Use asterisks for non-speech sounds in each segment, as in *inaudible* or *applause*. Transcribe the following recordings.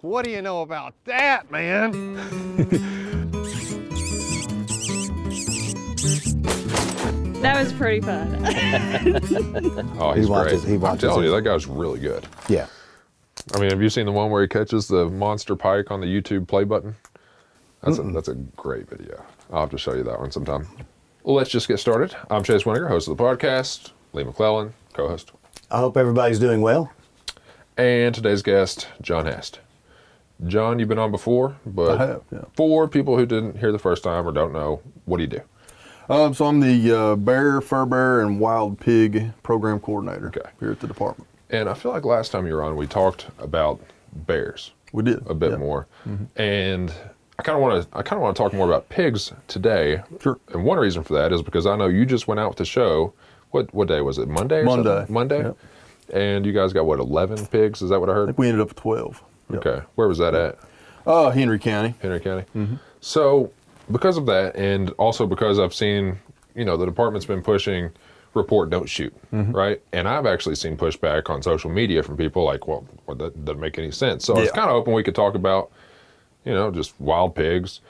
What do you know about that, man? *laughs* That was pretty fun. *laughs* Oh, He he's watches- great. he I'm watches telling you, that guy's really good. Yeah. I mean, have you seen the one where he catches the monster pike on the YouTube play button? That's a, that's a great video. I'll have to show you that one sometime. Well, let's just get started. I'm Chase Winiger, host of the podcast. Lee McClellan, co-host, I hope everybody's doing well. and today's guest, John Hast. John, you've been on before, but I have, yeah. for people who didn't hear the first time or don't know, what do you do? Um, so I'm the uh, bear, fur bear, and wild pig program coordinator Okay. here at the department. And I feel like last time you were on, we talked about bears. We did a bit yeah. Mm-hmm. more. And I kind of want to I kind of want to talk more about pigs today. Sure. And one reason for that is because I know you just went out with the show. What what day was it? Monday. Or Monday. something? Monday. Yep. And you guys got what? Eleven pigs? Is that what I I heard? think we ended up with 12. Yep. Okay. Where was that at? Uh, Henry County. Henry County. Mm-hmm. So because of that, and also because I've seen, you know, the department's been pushing report, don't shoot, Mm-hmm. right? And I've actually seen pushback on social media from people like, well, that doesn't make any sense. So I was kind of hoping we could talk about, you know, just wild pigs,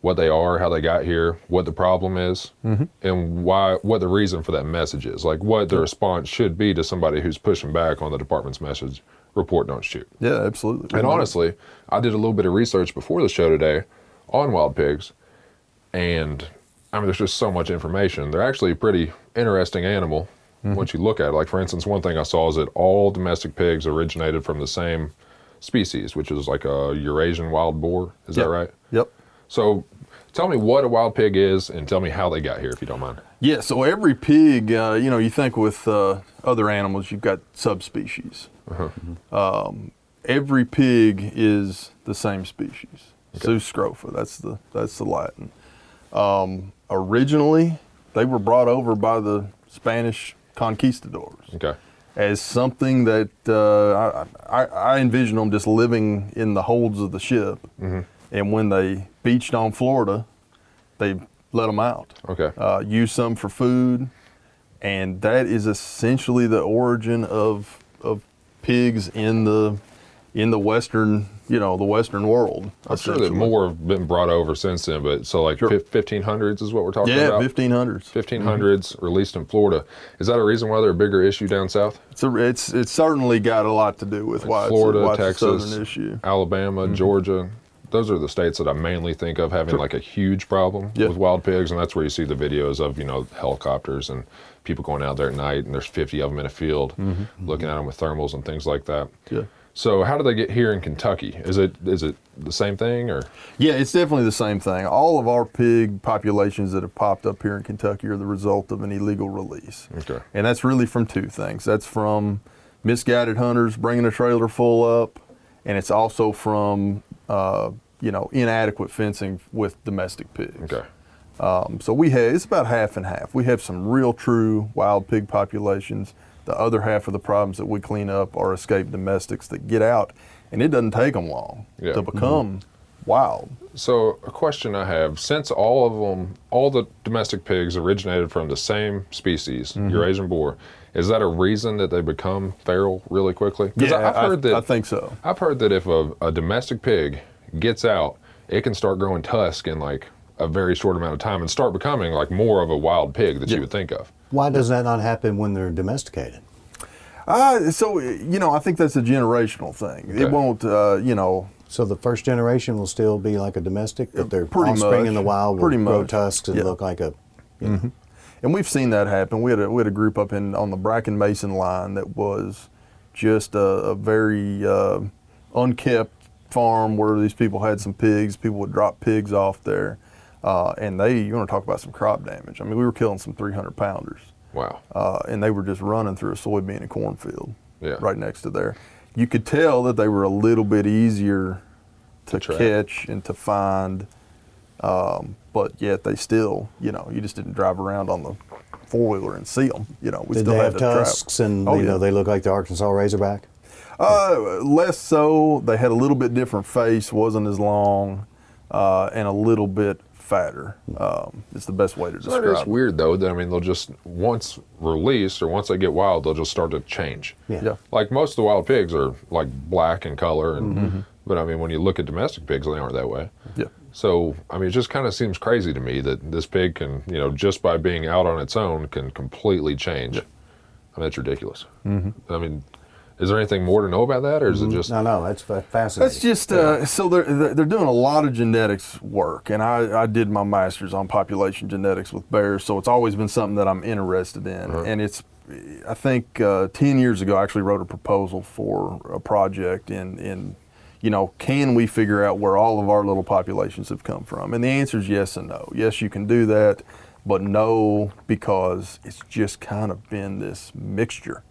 what they are, how they got here, what the problem is, Mm-hmm. and why, what the reason for that message is, like what the response should be to somebody who's pushing back on the department's message, report, don't shoot. Yeah, absolutely. And honestly, I did a little bit of research before the show today on wild pigs, and I mean, there's just so much information. They're actually a pretty interesting animal mm-hmm. once you look at it. Like, for instance, one thing I saw is that all domestic pigs originated from the same species, which is like a Eurasian wild boar. Is Yep. that right? Yep. So, tell me what a wild pig is, and tell me how they got here, if you don't mind. Yeah, so every pig, uh, you know, you think with uh, other animals, you've got subspecies. Um, every pig is the same species. Sus scrofa, that's the that's the Latin. Um, originally, they were brought over by the Spanish conquistadors Okay. as something that uh, I, I, I envision them just living in the holds of the ship. And when they beached on Florida, they let them out Okay. uh, use some for food, and that is essentially the origin of of pigs in the in the western you know the western world. I'm sure that more have been brought over since then, but so like Sure. fif- 1500s is what we're talking about. Yeah, about? 1500s. 1500s released in Florida. Is that a reason why they're a bigger issue down south? It's a, it's it's certainly got a lot to do with why Florida, it's, why it's Texas, southern issue. Alabama, Georgia. Those are the states that I mainly think of having like a huge problem Yeah. with wild pigs, and that's where you see the videos of you know helicopters and people going out there at night, and there's 50 of them in a field, mm-hmm. Mm-hmm. looking at them with thermals and things like that. Yeah. So how do they get here in Kentucky? Is it is it the same thing or Yeah, it's definitely the same thing. All of our pig populations that have popped up here in Kentucky are the result of an illegal release. Okay. And that's really from two things. That's from misguided hunters bringing a trailer full up, and it's also from, uh, you know, inadequate fencing with domestic pigs. okay? Um, so we have, it's about half and half. We have some real true wild pig populations. The other half of the problems that we clean up are escaped domestics that get out, and it doesn't take them long Yeah. to become wild. So a question I have: since all of them, all the domestic pigs originated from the same species, Mm-hmm. Eurasian boar, is that a reason that they become feral really quickly? 'Cause I- I've I, heard that. I think so. I've heard that if a, a domestic pig gets out, it can start growing tusk in like a very short amount of time and start becoming like more of a wild pig that you would think of. Why does that not happen when they're domesticated? Uh, so you know, I think that's a generational thing. Okay. It won't, uh, you know, So the first generation will still be like a domestic, but their pretty offspring much. in the wild will Pretty grow much. tusks and Yeah. look like a. You know, and we've seen that happen. We had a we had a group up in on the Bracken Mason line that was just a, a very uh, unkept farm where these people had some pigs. People would drop pigs off there, uh, and they you want to talk about some crop damage. I mean, we were killing some 300 pounders, Wow. uh, and they were just running through a soybean and cornfield Yeah. right next to there. You could tell that they were a little bit easier to track. catch and to find, um, but yet they still, you know, you just didn't drive around on the four wheeler and see them. You know, we Did still they had have to trap. tusks and Oh, you know they look like the Arkansas Razorback? Uh, less so. They had a little bit different face, wasn't as long, uh, and a little bit fatter. Um, it's the best way to describe that is it. weird though. That I mean, they'll just once released or once they get wild, they'll just start to change. Yeah. Yeah. Like most of the wild pigs are like black in color, and Mm-hmm. But I mean, when you look at domestic pigs, they aren't that way. Yeah. So I mean, it just kind of seems crazy to me that this pig can, you know, just by being out on its own, can completely change. I mean, that's ridiculous. Mm-hmm. I mean, is there anything more to know about that, or is it just? No, no, that's fa- fascinating. That's just uh, so they're they're they're doing a lot of genetics work, and I, I did my master's on population genetics with bears, so it's always been something that I'm interested in, and it's. I think uh, ten years ago, I actually wrote a proposal for a project in in, you know, can we figure out where all of our little populations have come from? And the answer is yes and no. Yes, you can do that, but no, because it's just kind of been this mixture.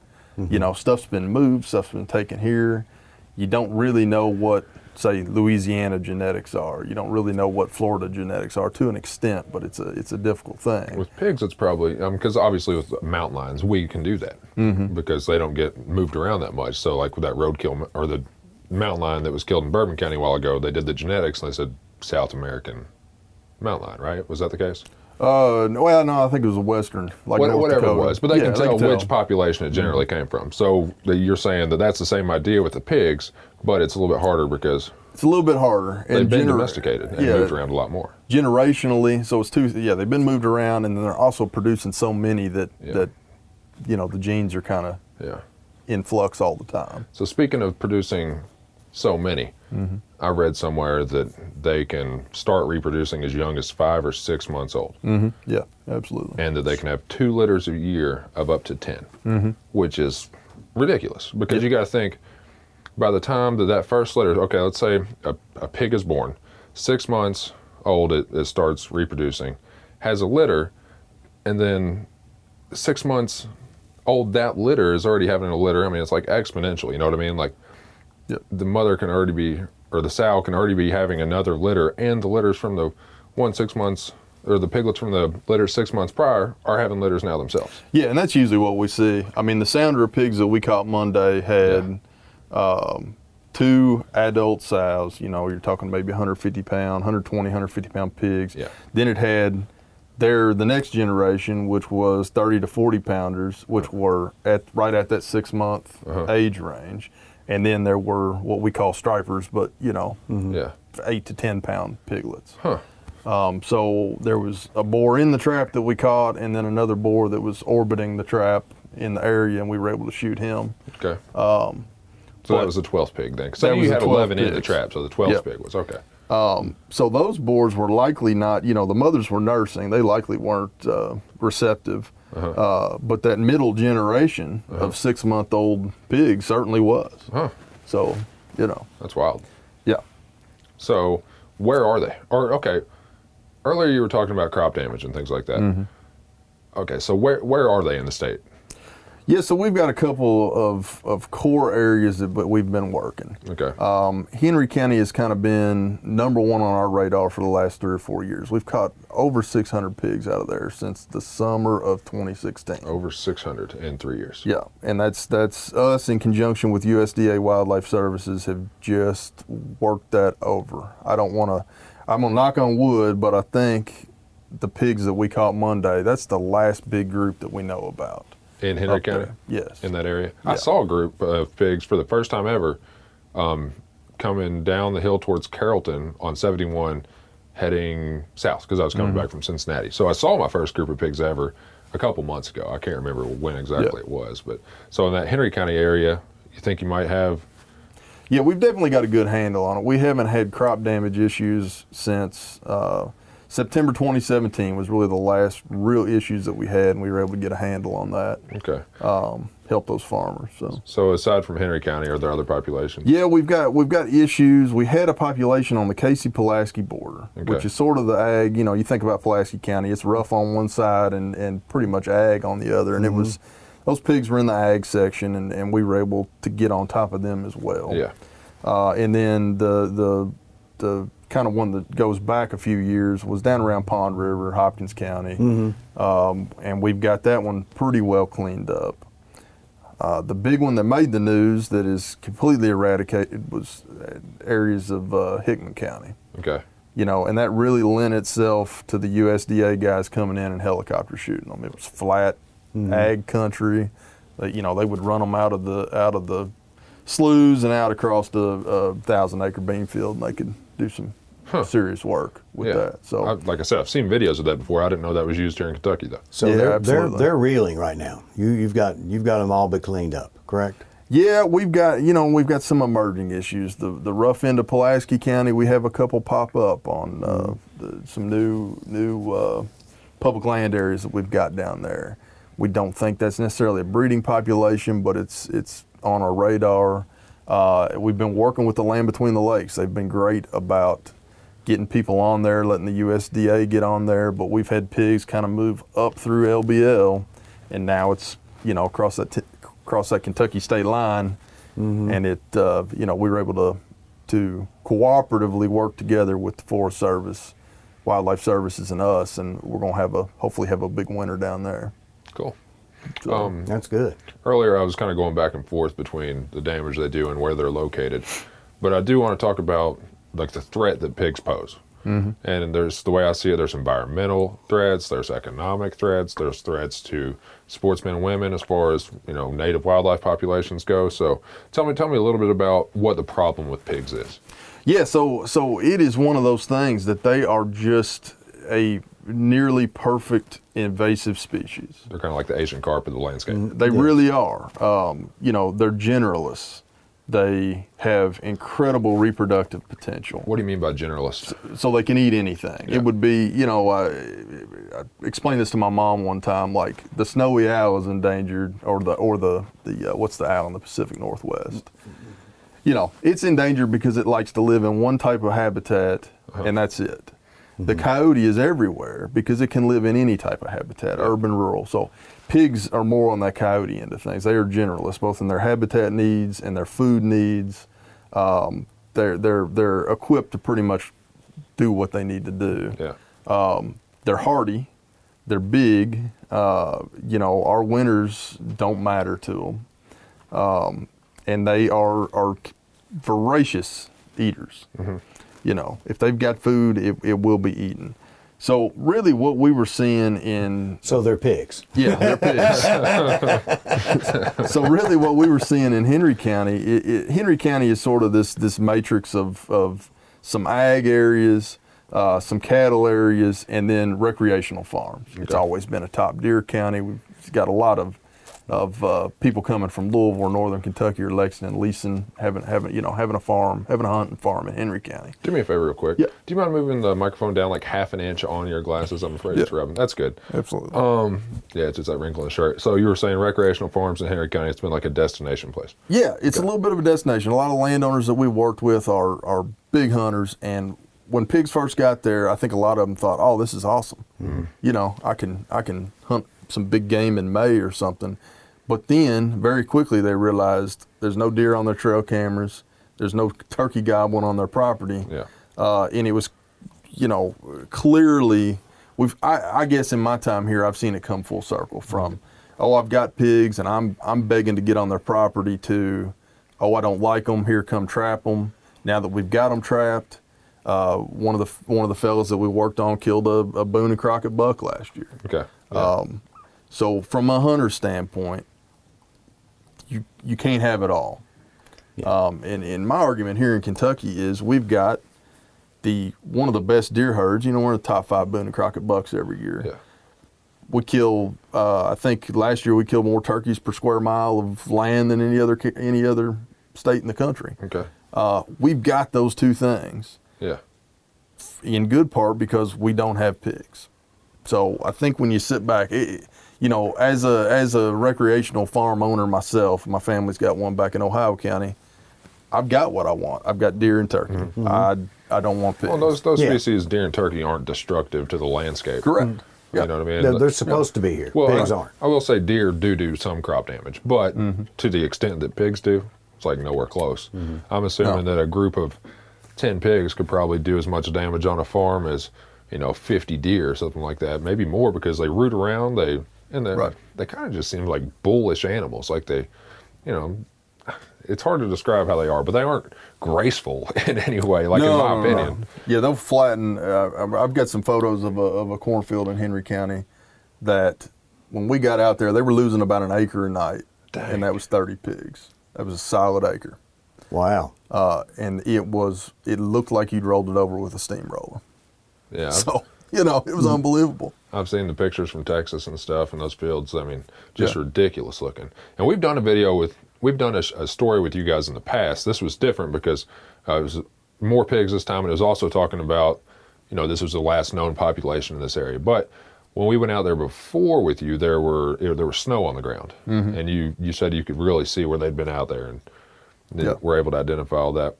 You know, stuff's been moved, stuff's been taken here. You don't really know what, say, Louisiana genetics are. You don't really know what Florida genetics are to an extent, but it's a it's a difficult thing. With pigs, it's probably because obviously with mountain lions, we can do that Mm-hmm. because they don't get moved around that much. So like with that roadkill or the mountain lion that was killed in Bourbon County a while ago, they did the genetics and they said South American mountain lion, right? Was that the case? Uh, no, well, no, I think it was a Western, like What- whatever Dakota. it was, but they Yeah, can tell which tell. population it generally came from. So you're saying that that's the same idea with the pigs, but it's a little bit harder because It's a little bit harder. they've been gener- domesticated and yeah, moved around a lot more. generationally. So it's two. Yeah, they've been moved around, and they're also producing so many that Yeah. that you know the genes are kind of Yeah. in flux all the time. So speaking of producing so many, Mm-hmm. I read somewhere that they can start reproducing as young as five or six months old, Mm-hmm. Yeah, absolutely. and that they can have two litters a year of up to 10 Mm-hmm. which is ridiculous because you got to think by the time that that first litter, okay, let's say a, a pig is born, six months old, it, it starts reproducing, has a litter, and then six months old, that litter is already having a litter. I mean, it's like exponential, you know what I mean? Like Yep. the mother can already be, or the sow can already be having another litter, and the litters from the one six months, or the piglets from the litter six months prior are having litters now themselves. Yeah, and that's usually what we see. I mean, the Sounder pigs that we caught Monday had um, two adult sows. You know, you're talking maybe 150 pound, 120, 150 pound pigs. Yeah. Then it had their the next generation, which was 30 to 40 pounders, which were at right at that six month Uh-huh. age range. And then there were what we call stripers, but you know, Yeah. eight to 10 pound piglets. Huh. Um, so there was a boar in the trap that we caught, and then another boar that was orbiting the trap in the area, and we were able to shoot him. Okay. Um, so that was the 12th pig then. That you had 12 11 in the trap, so the 12th Yep. pig was okay. So those boars were likely not, you know, the mothers were nursing; they likely weren't uh, receptive. Uh-huh. uh but that middle generation of six-month-old pigs certainly was. Huh. So, you know, That's wild. yeah. So where are they? Or okay, earlier you were talking about crop damage and things like that. Mm-hmm. Okay, so where where are they in the state? Yeah, so we've got a couple of, of core areas that but we've been working. Okay. Um, Henry County has kind of been number one on our radar for the last three or four years. We've caught over 600 pigs out of there since the summer of 2016. Over 600 in three years. Yeah, and that's that's us in conjunction with USDA Wildlife Services have just worked that over. I don't want to. I'm gonna knock on wood, but I think the pigs that we caught Monday, that's the last big group that we know about. In Henry County? Yes. In that area? I saw a group of pigs for the first time ever um, coming down the hill towards Carrollton on 71 heading south because I was Mm-hmm. coming back from Cincinnati. So I saw my first group of pigs ever a couple months ago. I can't remember when exactly Yeah. it was. But so in that Henry County area, you think you might have Yeah, we've definitely got a good handle on it. We haven't had crop damage issues since uh, September 2017 was really the last real issues that we had, and we were able to get a handle on that, okay. um, help those farmers. So. So aside from Henry County, are there other populations? Yeah, we've got we've got issues. We had a population on the Casey Pulaski border, Okay. which is sort of the ag. You know, you think about Pulaski County, it's rough on one side and, and pretty much ag on the other. And it was those pigs were in the ag section, and, and we were able to get on top of them as well. Yeah. Uh, and then the the the kind of one that goes back a few years was down around Pond River, Hopkins County, um, and we've got that one pretty well cleaned up. Uh, the big one that made the news that is completely eradicated was uh, areas of uh, Hickman County. Okay. You know, and that really lent itself to the USDA guys coming in and helicopter shooting them. It was flat ag country. They, you know, they would run them out of the out of the sloughs and out across the uh, thousand acre bean field, and they could do some serious work with yeah. that. So I, like I said, I've seen videos of that before. I didn't know that was used here in Kentucky though. So Yeah, they're, they're they're reeling right now. You you've got you've got them all but cleaned up, correct? Yeah, we've got you know we've got some emerging issues. The the rough end of Pulaski County, we have a couple pop up on uh, the, some new new uh, public land areas that we've got down there. We don't think that's necessarily a breeding population, but it's it's on our radar. Uh, we've been working with the Land Between the Lakes. They've been great about getting people on there, letting the USDA get on there. But we've had pigs kind of move up through LBL, and now it's you know across that t- across that Kentucky state line, and it uh, you know we were able to to cooperatively work together with the Forest Service, Wildlife Services, and us, and we're gonna have a hopefully have a big winter down there. Cool. Um, That's good. earlier I was kind of going back and forth between the damage they do and where they're located, but I do want to talk about like the threat that pigs pose. Mm-hmm. And there's the way I see it. There's environmental threats. There's economic threats. There's threats to sportsmen and women as far as you know native wildlife populations go. So tell me, tell me a little bit about what the problem with pigs is. Yeah, so so it is one of those things that they are just a nearly perfect invasive species. They're kind of like the Asian carp of the landscape. They really are. Um, you know, they're generalists. They have incredible reproductive potential. What do you mean by generalist? so they can eat anything. Yeah. It would be, you know, I, I explained this to my mom one time. Like the snowy owl is endangered, or the or the the uh, what's the owl in the Pacific Northwest? You know, it's endangered because it likes to live in one type of habitat, and that's it. The coyote is everywhere because it can live in any type of habitat, urban, rural. So pigs are more on that coyote end of things. They are generalists, both in their habitat needs and their food needs. Um, they're they're they're equipped to pretty much do what they need to do. Yeah. Um, they're hardy, they're big. Uh, you know, our winters don't matter to them, um, and they are are voracious eaters. You know, if they've got food, it, it will be eaten. So really, what we were seeing in So they're pigs. yeah, they're pigs. *laughs* so really, what we were seeing in Henry County, it, it, Henry County is sort of this this matrix of of some ag areas, uh, some cattle areas, and then recreational farms. It's always been a top deer county. We've got a lot of of uh, people coming from Louisville, or Northern Kentucky, or Lexington, leasing, having having you know having a farm, having a hunting farm in Henry County. Do me a favor, real quick. Yeah. Do you mind moving the microphone down like half an inch on your glasses? I'm afraid it's rubbing. That's good. Absolutely. Um, yeah, it's just that wrinkle in the shirt. So you were saying recreational farms in Henry County. It's been like a destination place. Yeah, it's a little bit of a destination. A lot of landowners that we worked with are are big hunters, and when pigs first got there, I think a lot of them thought, "Oh, this is awesome. You know, I can I can hunt some big game in May or something." But then, very quickly, they realized there's no deer on their trail cameras, there's no turkey gobbling on their property, Yeah. uh, and it was, you know, clearly we've. I, I guess in my time here, I've seen it come full circle from, oh, I've got pigs and I'm I'm begging to get on their property to, oh, I don't like them. Here, come trap them. Now that we've got them trapped, uh, one of the one of the fellas that we worked on killed a, a Boone and Crockett buck last year. Okay. Yeah. Um, so from a hunter standpoint, you you can't have it all. Um, and, and my argument here in Kentucky is we've got the one of the best deer herds. You know, we're in the top five Boone and Crockett bucks every year. yeah. We kill. Uh, I think last year we killed more turkeys per square mile of land than any other any other state in the country. Okay. Uh, we've got those two things Yeah. in good part because we don't have pigs. So I think when you sit back, it, you know, as a as a recreational farm owner myself, my family's got one back in Ohio County. I've got what I want. I've got deer and turkey. I I don't want pigs. Well, those those Yeah. species, deer and turkey, aren't destructive to the landscape. correct. You know what I mean? They're, they're supposed to be here. Well, pigs I, aren't. I will say deer do do some crop damage, but Mm-hmm. to the extent that pigs do, it's like nowhere close. I'm assuming No. that a group of 10 pigs could probably do as much damage on a farm as, you know, 50 deer or something like that. Maybe more because they root around, they and they Right. they kind of just seem like bullish animals. Like they, you know, it's hard to describe how they are, but they aren't graceful *laughs* in any way, like in my opinion. Yeah, they'll flatten. Uh, I've got some photos of a, of a cornfield in Henry County that when we got out there, they were losing about an acre a night, Dang. and that was 30 pigs. That was a solid acre. Wow. Uh, and it was, it looked like you'd rolled it over with a steamroller. Yeah, So, you know, it was Mm-hmm. unbelievable. I've seen the pictures from Texas and stuff and those fields. I mean, just Yeah. ridiculous looking. And we've done a video with, we've done a, a story with you guys in the past. This was different because uh, it was more pigs this time, and it was also talking about, you know, this was the last known population in this area. But when we went out there before with you, there were you know, there was snow on the ground, Mm-hmm. and you you said you could really see where they'd been out there, and Yeah. were able to identify all that.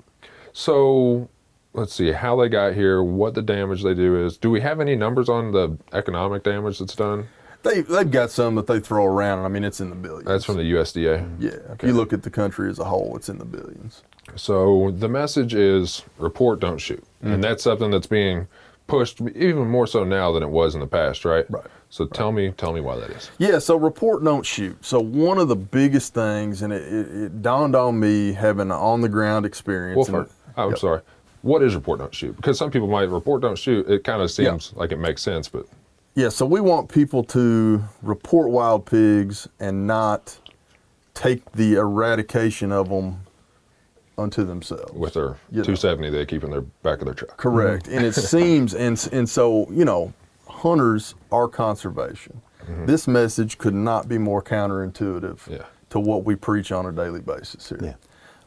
So let's see how they got here, what the damage they do is. Do we have any numbers on the economic damage that's done? They, they've got some that they throw around, and I mean, it's in the billions. That's from the USDA. Yeah. If you look at the country as a whole, it's in the billions. So the message is report, don't shoot. Mm-hmm. And that's something that's being pushed even more so now than it was in the past, right? Right. So tell me tell me why that is. Yeah, so report, don't shoot. So one of the biggest things, and it, it, it dawned on me having an on the ground experience. Well, and- I'm Yep. sorry. What is report, don't shoot? Because some people might report, don't shoot. It kind of seems like it makes sense, but Yeah, so we want people to report wild pigs and not take the eradication of them unto themselves. with their You know. 270 they keep in their back of their truck. Correct. Mm-hmm. And it *laughs* seems, and, and so, you know, hunters are conservation. Mm-hmm. This message could not be more counterintuitive Yeah. to what we preach on a daily basis here. Yeah.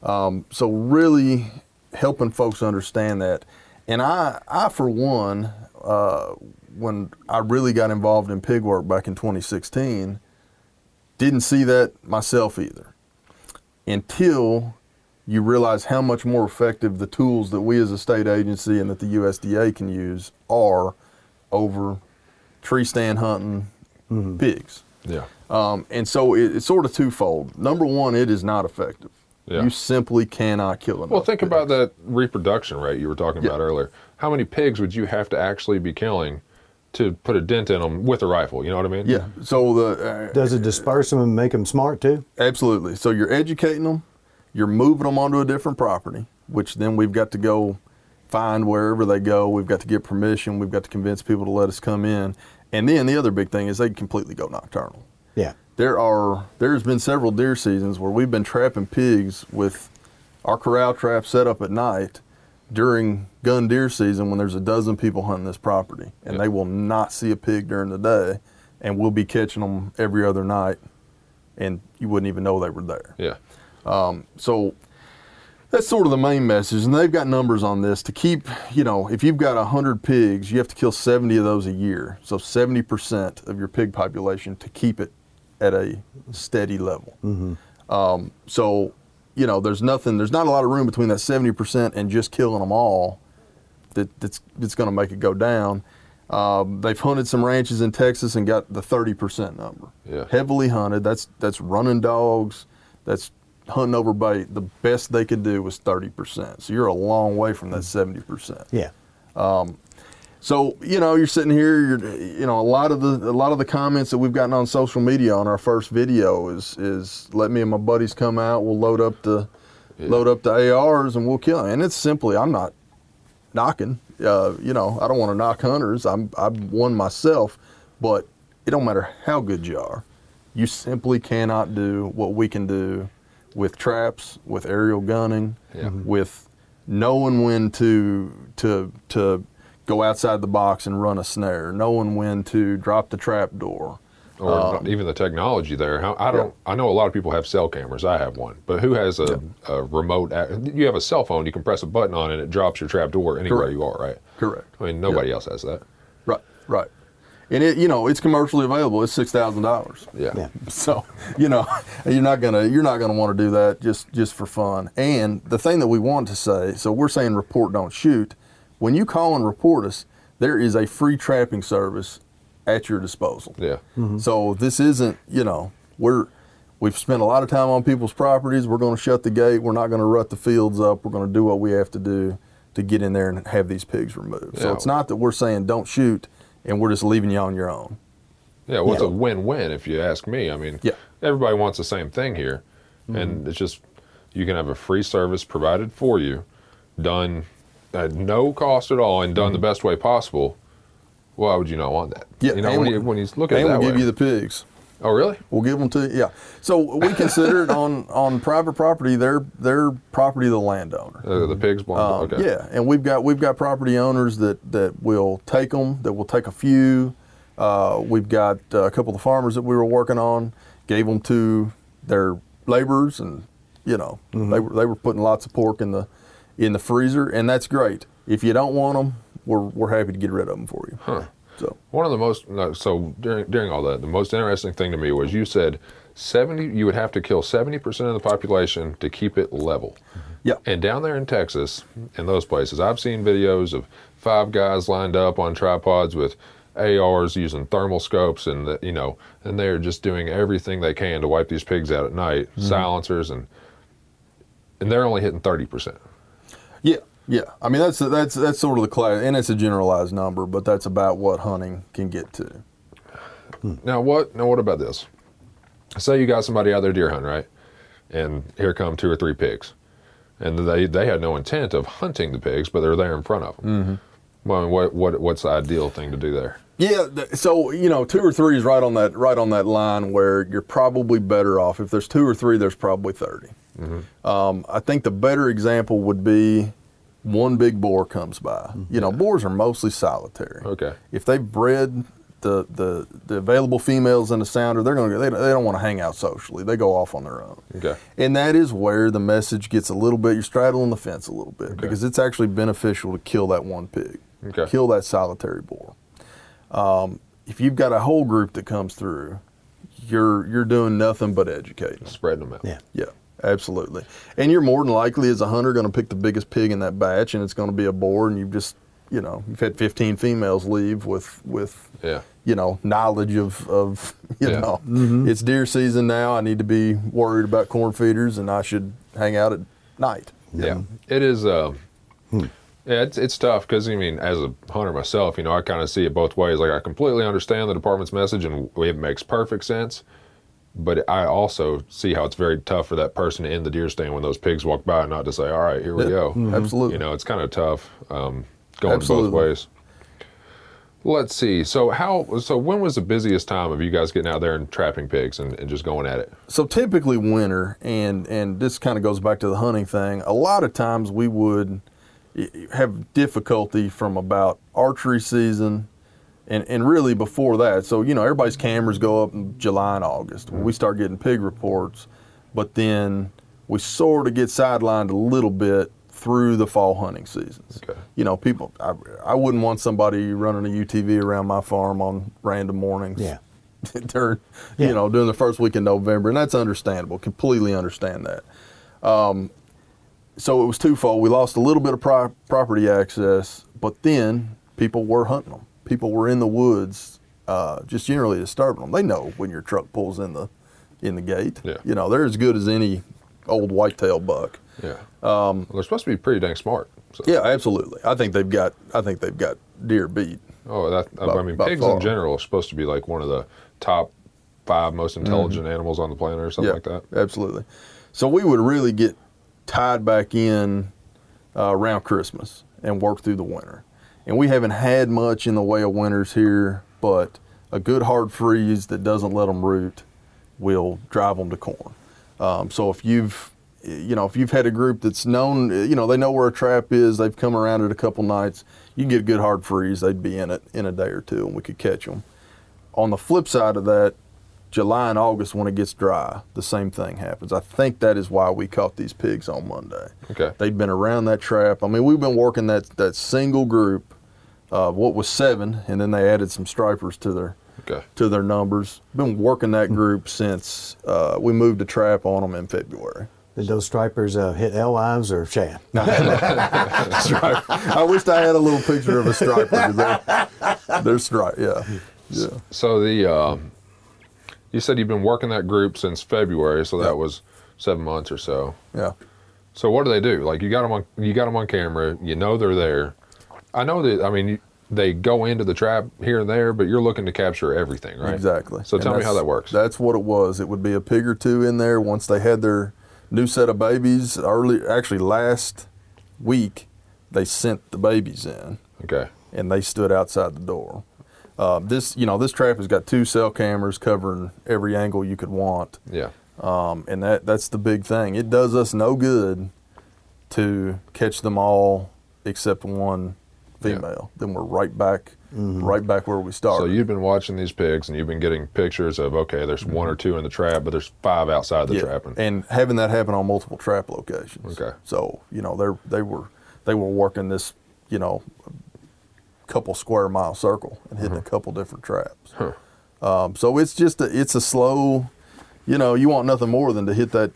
Um, so really helping folks understand that. And I, I for one, uh, when I really got involved in pig work back in 2016, didn't see that myself either until you realize how much more effective the tools that we as a state agency and that the USDA can use are over tree stand hunting pigs. Yeah. Um, and so it, it's sort of twofold. Number one, it is not effective. Yeah. You simply cannot kill enough. Well, think about that reproduction rate you were talking Yeah. about earlier. How many pigs would you have to actually be killing to put a dent in them with a rifle? You know what I mean? Yeah. So the uh, Does it disperse them and make them smart too? absolutely. So you're educating them, you're moving them onto a different property, which then we've got to go find wherever they go. We've got to get permission. We've got to convince people to let us come in. And then the other big thing is they completely go nocturnal. Yeah. There are there's been several deer seasons where we've been trapping pigs with our corral trap set up at night during gun deer season when there's a dozen people hunting this property. And they will not see a pig during the day and we'll be catching them every other night and you wouldn't even know they were there. Yeah. Um, so that's sort of the main message. And they've got numbers on this to keep you know if you've got 100 pigs you have to kill 70 of those a year. So 70% of your pig population to keep it at a steady level um, so you know there's nothing there's not a lot of room between that 70% and just killing them all that, that's, that's going to make it go down um, they've hunted some ranches in Texas and got the 30% number. Yeah. Heavily hunted. That's that's running dogs. That's hunting over bait. The best they could do was 30%. So you're a long way from that 70%. Yeah. So you know, you're sitting here. You're, you know, a lot of the a lot of the comments that we've gotten on social media on our first video is is let me and my buddies come out. We'll load up the load up the ARs and we'll kill them. And it's simply, I'm not knocking. Uh, you know, I don't want to knock hunters. I'm I'm one myself, but it don't matter how good you are. You simply cannot do what we can do with traps, with aerial gunning, Yeah. With knowing when to to to go outside the box and run a snare, knowing when to drop the trap door. Or Um, not even the technology there. How, I don't. I know a lot of people have cell cameras. I have one, but who has a, a remote? You have a cell phone. You can press a button on it, and it drops your trap door anywhere Correct. you are. Right. Correct. I mean, nobody else has that. Right. Right. And it, you know, it's commercially available. It's six thousand dollars. Yeah. Yeah. So you know, *laughs* you're not gonna you're not gonna want to do that just just for fun. And the thing that we want to say, so we're saying report, don't shoot. When you call and report us, there is a free trapping service at your disposal. Yeah. Mm-hmm. So this isn't, you know, we're we've spent a lot of time on people's properties. We're going to shut the gate. We're not going to rut the fields up. We're going to do what we have to do to get in there and have these pigs removed. Yeah. So it's not that we're saying don't shoot and we're just leaving you on your own. Yeah, well, it's Yeah. a win-win if you ask me. I mean, Yeah. everybody wants the same thing here, and mm-hmm. it's just you can have a free service provided for you, done at no cost at all, and done the best way possible. Why would you not want that? Yeah, you know and when we- you when you look at it and that we'll give way. you the pigs. Oh, really? We'll give them to you. Yeah. So we consider it *laughs* on on private property. They're they're property of the landowner. Uh, the pigs belong. Um, okay. Yeah, and we've got we've got property owners that that will take them. That will take a few. Uh, we've got uh, a couple of farmers that we were working on. Gave them to their laborers, and you know Mm-hmm. they were they were putting lots of pork in the in the freezer, and that's great. If you don't want them, we're we're happy to get rid of them for you. Huh. So One of the most no, so during during all that, the most interesting thing to me was you said seventy. You would have to kill seventy percent of the population to keep it level. Mm-hmm. yeah, And down there in Texas, in those places, I've seen videos of five guys lined up on tripods with ARs using thermal scopes, and the, you know, and they're just doing everything they can to wipe these pigs out at night, mm-hmm. silencers, and and they're only hitting thirty percent. Yeah, yeah. I mean that's that's that's sort of the class, and it's a generalized number, but that's about what hunting can get to. Now what? Now what about this? Say you got somebody out there deer hunting, right? And here come two or three pigs, and they they had no intent of hunting the pigs, but they're there in front of them. Mm-hmm. Well, I mean, what what what's the ideal thing to do there? Yeah, so you know, two or three is right on that right on that line where you're probably better off. If there's two or three, there's probably 30 Um, I think the better example would be one big boar comes by. You know, boars are mostly solitary. Okay. If they bred the, the the available females in the sounder, they're gonna they, don't- they don't want to hang out socially. They go off on their own. Okay. And that is where the message gets a little bit. You're straddling the fence a little bit because it's actually beneficial to kill that one pig, Okay. kill that solitary boar. Um, if you've got a whole group that comes through, you're you're doing nothing but educating. Spreading them out. Yeah. Yeah, absolutely. And you're more than likely as a hunter going to pick the biggest pig in that batch, and it's going to be a boar, and you've just you know you've had 15 females leave with with Yeah. you know knowledge of of you Yeah. know it's deer season now. I need to be worried about corn feeders, and I should hang out at night. Yeah, it is. Uh, Yeah, it's it's tough because I mean, as a hunter myself, you know, I kind of see it both ways. Like I completely understand the department's message, and it makes perfect sense. But I also see how it's very tough for that person in the deer stand when those pigs walk by, not to say, "All right, here we go." Absolutely. You know, it's kind of tough um, going Absolutely. both ways. Let's see. So how? So when was the busiest time of you guys getting out there and trapping pigs and, and just going at it? so typically winter and and this kind of goes back to the hunting thing a lot of times we would have difficulty from about archery season and and really before that so you know everybody's cameras go up in july and august when we start getting pig reports but then we sort of get sidelined a little bit through the fall hunting seasons Okay. you know people I, I wouldn't want somebody running a utv around my farm on random mornings Yeah. *laughs* during Yeah. you know during the first week in November, and that's understandable. Completely understand that. Um, so it was twofold. We lost a little bit of pro- property access, but then people were hunting them. People were in the woods, uh, just generally disturbing them. They know when your truck pulls in the in the gate. Yeah. You know they're as good as any old whitetail buck. Yeah. Um, well, they're supposed to be pretty dang smart. So. Yeah, absolutely. I think they've got. I think they've got deer beat. Oh, that I mean, pigs far. in general are supposed to be like one of the top five most intelligent animals on the planet, or something like that. Absolutely. So we would really get tied back in uh, around Christmas and work through the winter. And we haven't had much in the way of winters here, but a good hard freeze that doesn't let them root will drive them to corn. Um, so if you've you know, if you've had a group that's known, you know, they know where a trap is, they've come around it a couple nights, you get a good hard freeze, they'd be in it in a day or two, and we could catch them. On the flip side of that, July and August when it gets dry, the same thing happens. I think that is why we caught these pigs on Monday. Okay. They'd been around that trap. I mean, we've been working that that single group, uh, what was seven, and then they added some stripers to their Okay. to their numbers. Been working that group since uh, we moved a trap on them in February. Did those stripers uh, hit alewives or shad? Striper. *laughs* *laughs* I wished I had a little picture of a striper. 'cause They're, they're stripe. Yeah, yeah. So the uh, you said you've been working that group since February, so that was seven months or so. Yeah. So what do they do? Like you got them on you got them on camera. You know they're there. I know that. I mean, you, they go into the trap here and there, but you're looking to capture everything, right? Exactly. So And tell me how that works. That's what it was. It would be a pig or two in there once they had their new set of babies. Early, actually, last week they sent the babies in okay. and they stood outside the door. Uh, this, you know, this trap has got two cell cameras covering every angle you could want, Yeah. um, and that that's the big thing. It does us no good to catch them all except one Yeah. female. Then we're right back, right back where we started. So you've been watching these pigs and you've been getting pictures of okay, there's one or two in the trap, but there's five outside the Yeah, trap. And, and having that happen on multiple trap locations. Okay. So you know they they were they were working this you know couple square mile circle and hitting a couple different traps. Huh. Um, so it's just a, it's a slow, you know, you want nothing more than to hit that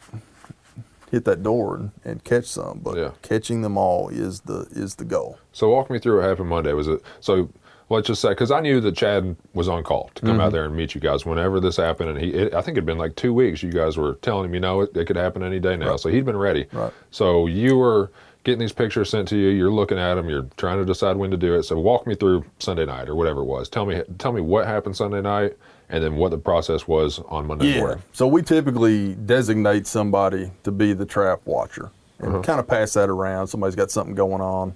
hit that door and, and catch some, but Yeah. catching them all is the is the goal. So walk me through what happened Monday. Was it so? Let's just say because I knew that Chad was on call to come Mm-hmm. out there and meet you guys whenever this happened, and he. It, I think it'd been like two weeks. You guys were telling him, you know, it, it could happen any day now. Right. So he'd been ready. Right. So you were getting these pictures sent to you. You're looking at them. You're trying to decide when to do it. So walk me through Sunday night or whatever it was. Tell me. Tell me what happened Sunday night, and then what the process was on Monday morning. So we typically designate somebody to be the trap watcher and kind of pass that around. Somebody's got something going on.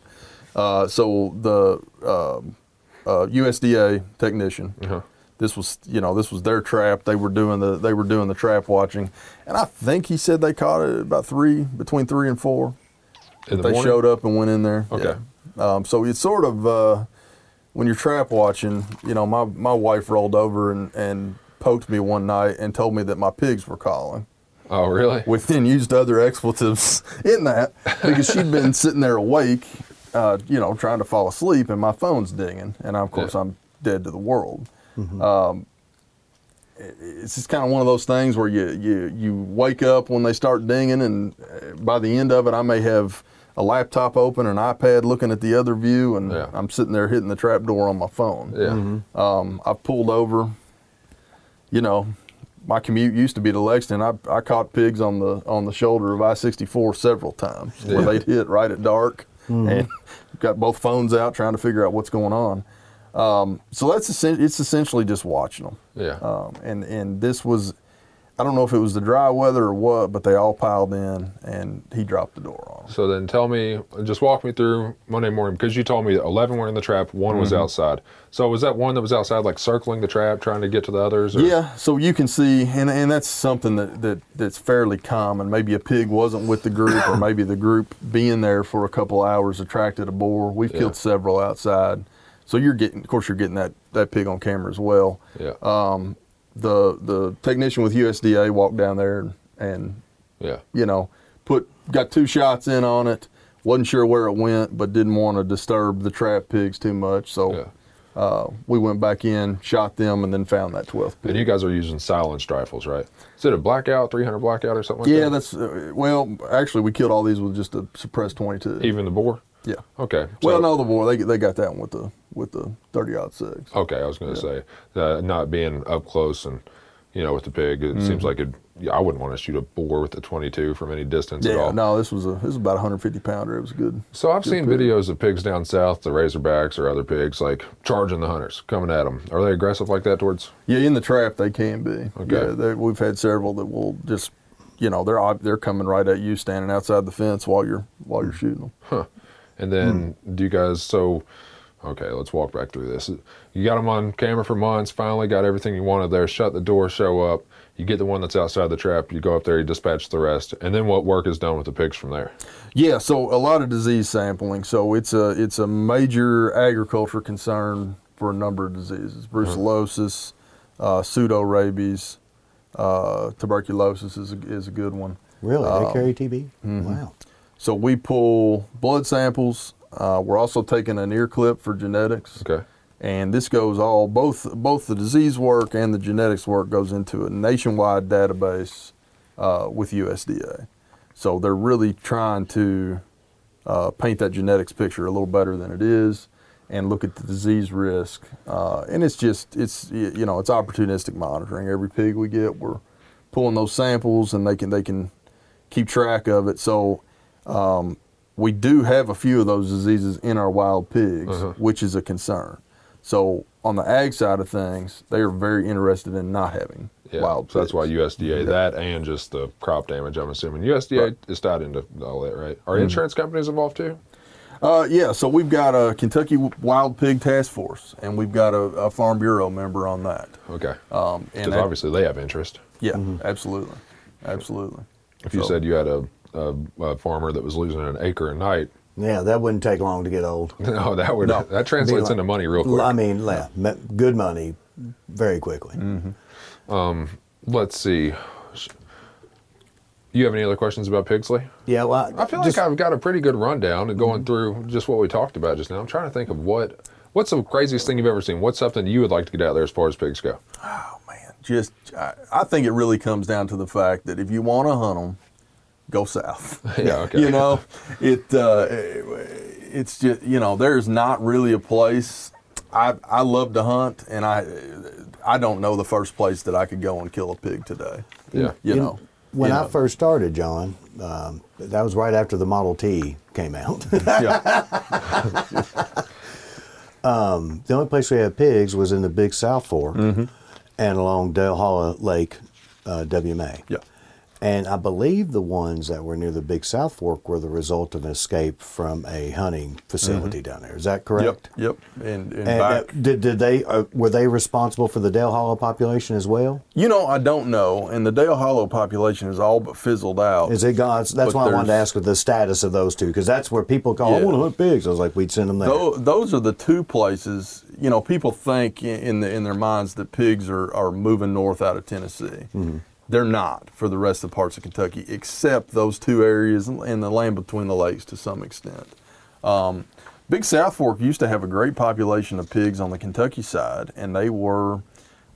Uh, so the um, uh, USDA technician. Uh-huh. This was, you know, this was their trap. They were doing the they were doing the trap watching, and I think he said they caught it about three, between three and four. In the they morning? showed up and went in there. Okay. Yeah. Um, so it's sort of uh, when you're trap watching, you know, my, my wife rolled over and, and poked me one night and told me that my pigs were calling. Oh, really? We then used other expletives *laughs* in that because she'd been *laughs* sitting there awake, uh, you know, trying to fall asleep, and my phone's dinging, and of course Yeah. I'm dead to the world. Um, it's just kind of one of those things where you, you you wake up when they start dinging, and uh, by the end of it, I may have a laptop open, an iPad looking at the other view, and Yeah. I'm sitting there hitting the trap door on my phone. Yeah. Um, I pulled over. You know, my commute used to be to Lexington. I, I caught pigs on the on the shoulder of I-64 several times where they'd hit right at dark, and *laughs* got both phones out trying to figure out what's going on. Um, so that's it's essentially just watching them. Yeah. Um, and and this was, I don't know if it was the dry weather or what, but they all piled in, and he dropped the door on them. So then tell me, just walk me through Monday morning because you told me that 11 were in the trap, one was Mm-hmm. outside. So was that one that was outside, like circling the trap, trying to get to the others? Or? Yeah, so you can see, and, and that's something that, that that's fairly common. Maybe a pig wasn't with the group, or maybe the group being there for a couple hours attracted a boar. We've Yeah. killed several outside, so you're getting, of course, you're getting that, that pig on camera as well. Yeah. Um, the the technician with USDA walked down there and, and yeah. you know put got two shots in on it. Wasn't sure where it went, but didn't want to disturb the trap pigs too much, so. Yeah. Uh, we went back in, shot them, and then found that 12th pig. And you guys are using silenced rifles, right? Is it a blackout, 300 blackout or something like Yeah, that? that's uh, well. Actually, we killed all these with just a suppressed 22. Even the boar? Yeah. Okay. Well, no, the boy they they got that one with the with the 30 odd six. Okay, I was going to say uh, not being up close and you know with the pig, it Mm-hmm. seems like it. Yeah, I wouldn't want to shoot a boar with the 22 from any distance at Yeah, all. no, this was a this was about a 150 pounder. It was good. So I've seen videos of pigs down south, the Razorbacks or other pigs, like charging the hunters, coming at them. Are they aggressive like that towards? Yeah, in the trap they can be. Okay. Yeah, they- we've had several that will just, you know, they're they're coming right at you, standing outside the fence while you're while you're shooting them. And then do you guys? So, okay, let's walk back through this. You got them on camera for months. Finally, got everything you wanted there. Shut the door. Show up. You get the one that's outside the trap. You go up there. You dispatch the rest. And then what work is done with the pigs from there? Yeah, so a lot of disease sampling. So it's a it's a major agriculture concern for a number of diseases: brucellosis, uh, pseudo rabies, uh, tuberculosis is a, is a good one. Really? Um, they carry TB? mm-hmm. Wow. So we pull blood samples. Uh, we're also taking an ear clip for genetics, Okay. and this goes all both both the disease work and the genetics work goes into a nationwide database uh, with USDA. So they're really trying to uh, paint that genetics picture a little better than it is, and look at the disease risk. Uh, and it's just it's you know it's opportunistic monitoring. Every pig we get, we're pulling those samples, and they can they can keep track of it. So um, we do have a few of those diseases in our wild pigs, Uh-huh. which is a concern. So on the ag side of things, they are very interested in not having Yeah. wild. so that's why pigs. USDA that and just the crop damage. I'm assuming USDA Right. is tied into all that, right? Are Mhm. insurance companies involved too? Uh, yeah, so we've got a Kentucky Wild Pig Task Force, and we've got a, a Farm Bureau member on that. Okay. Um, Because and obviously they have interest. yeah, absolutely, absolutely. If you So- said you had a, a, a farmer that was losing an acre a night, Yeah, that wouldn't take long to get old. *laughs* no, that would No. that translates like- into money real quick. I mean, yeah, good money, very quickly. Mm-hmm. Um, let's see. You have any other questions about Pigsley? Yeah, well, I feel just- like I've got a pretty good rundown and going mm-hmm. through just what we talked about just now. I'm trying to think of what what's the craziest thing you've ever seen. What's something you would like to get out there as far as pigs go? Oh man, just I, I think it really comes down to the fact that if you want to hunt them, go south. *laughs* Yeah, *laughs* okay. you know, it uh, it's just you know there's not really a place. I I love to hunt, and I I don't know the first place that I could go and kill a pig today. Yeah. You You- know, when you I know. first started, John, um, that was right after the Model T came out. *laughs* yeah, the only place we had pigs was in the Big South Fork Mm-hmm. and along Dale Hollow Lake, uh, WMA. yeah. And I believe the ones that were near the Big South Fork were the result of an escape from a hunting facility down there. Is that correct? Mm-hmm. Yep, yep. And, and, And uh, did, did they uh, were they responsible for the Dale Hollow population as well? You know, I don't know. And the Dale Hollow population is all but fizzled out. Is it gone? That's But why I wanted to ask the status of those two because that's where people call. I want to hunt pigs. I was like, we'd send them there. Tho- those are the two places. You know, people think in in, the, in their minds that pigs are, are moving north out of Tennessee. They're not for the rest of the parts of Kentucky, except those two areas and the land between the lakes to some extent. Um, Big South Fork used to have a great population of pigs on the Kentucky side, and they were.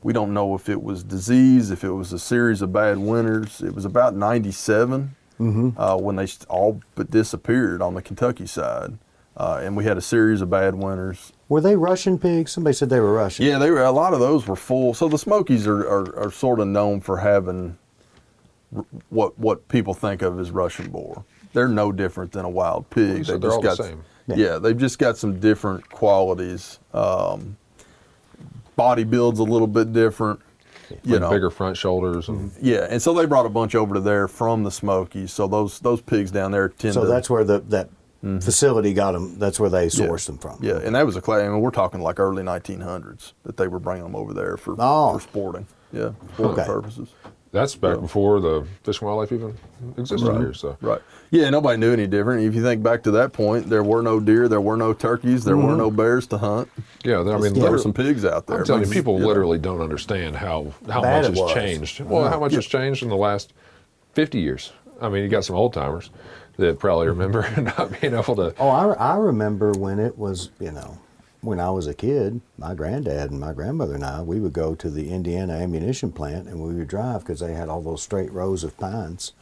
We don't know if it was disease, if it was a series of bad winters. It was about 97 uh, when they all but disappeared on the Kentucky side. Uh, and we had a series of bad winters. Were they Russian pigs? Somebody said they were Russian. Yeah, they were. A lot of those were full. So the Smokies are, are, are sort of known for having what what people think of as Russian boar. They're no different than a wild pig. you said They've they're just all the got same. Yeah. Yeah. they've just got some different qualities. Um, body build's a little bit different. You Like know, bigger front shoulders and yeah, and so they brought a bunch over to there from the Smokies. So those those pigs down there tend So to. that's where the that Mm-hmm. facility got them. That's where they Yeah. sourced them from. Yeah, and that was a class. I mean, we're talking like early 1900s that they were bringing them over there for Oh. for sporting. Yeah, sporting Okay. purposes. that's back Yeah. before the Fish and Wildlife even existed here. So Right. Yeah, nobody knew any different. If you think back to that point, there were no deer, there were no turkeys, there were mm-hmm. no bears to hunt. yeah, I mean, there were some pigs out there. I'm telling you, people know, literally don't understand how how Bad much has changed. Well, how much has changed in the last 50 years? I mean, you got some old timers that probably remember *laughs* not being able to. Oh, I, I remember when it was, you know, when I was a kid, my granddad and my grandmother and I, we would go to the Indiana ammunition plant and we would drive because they had all those straight rows of pines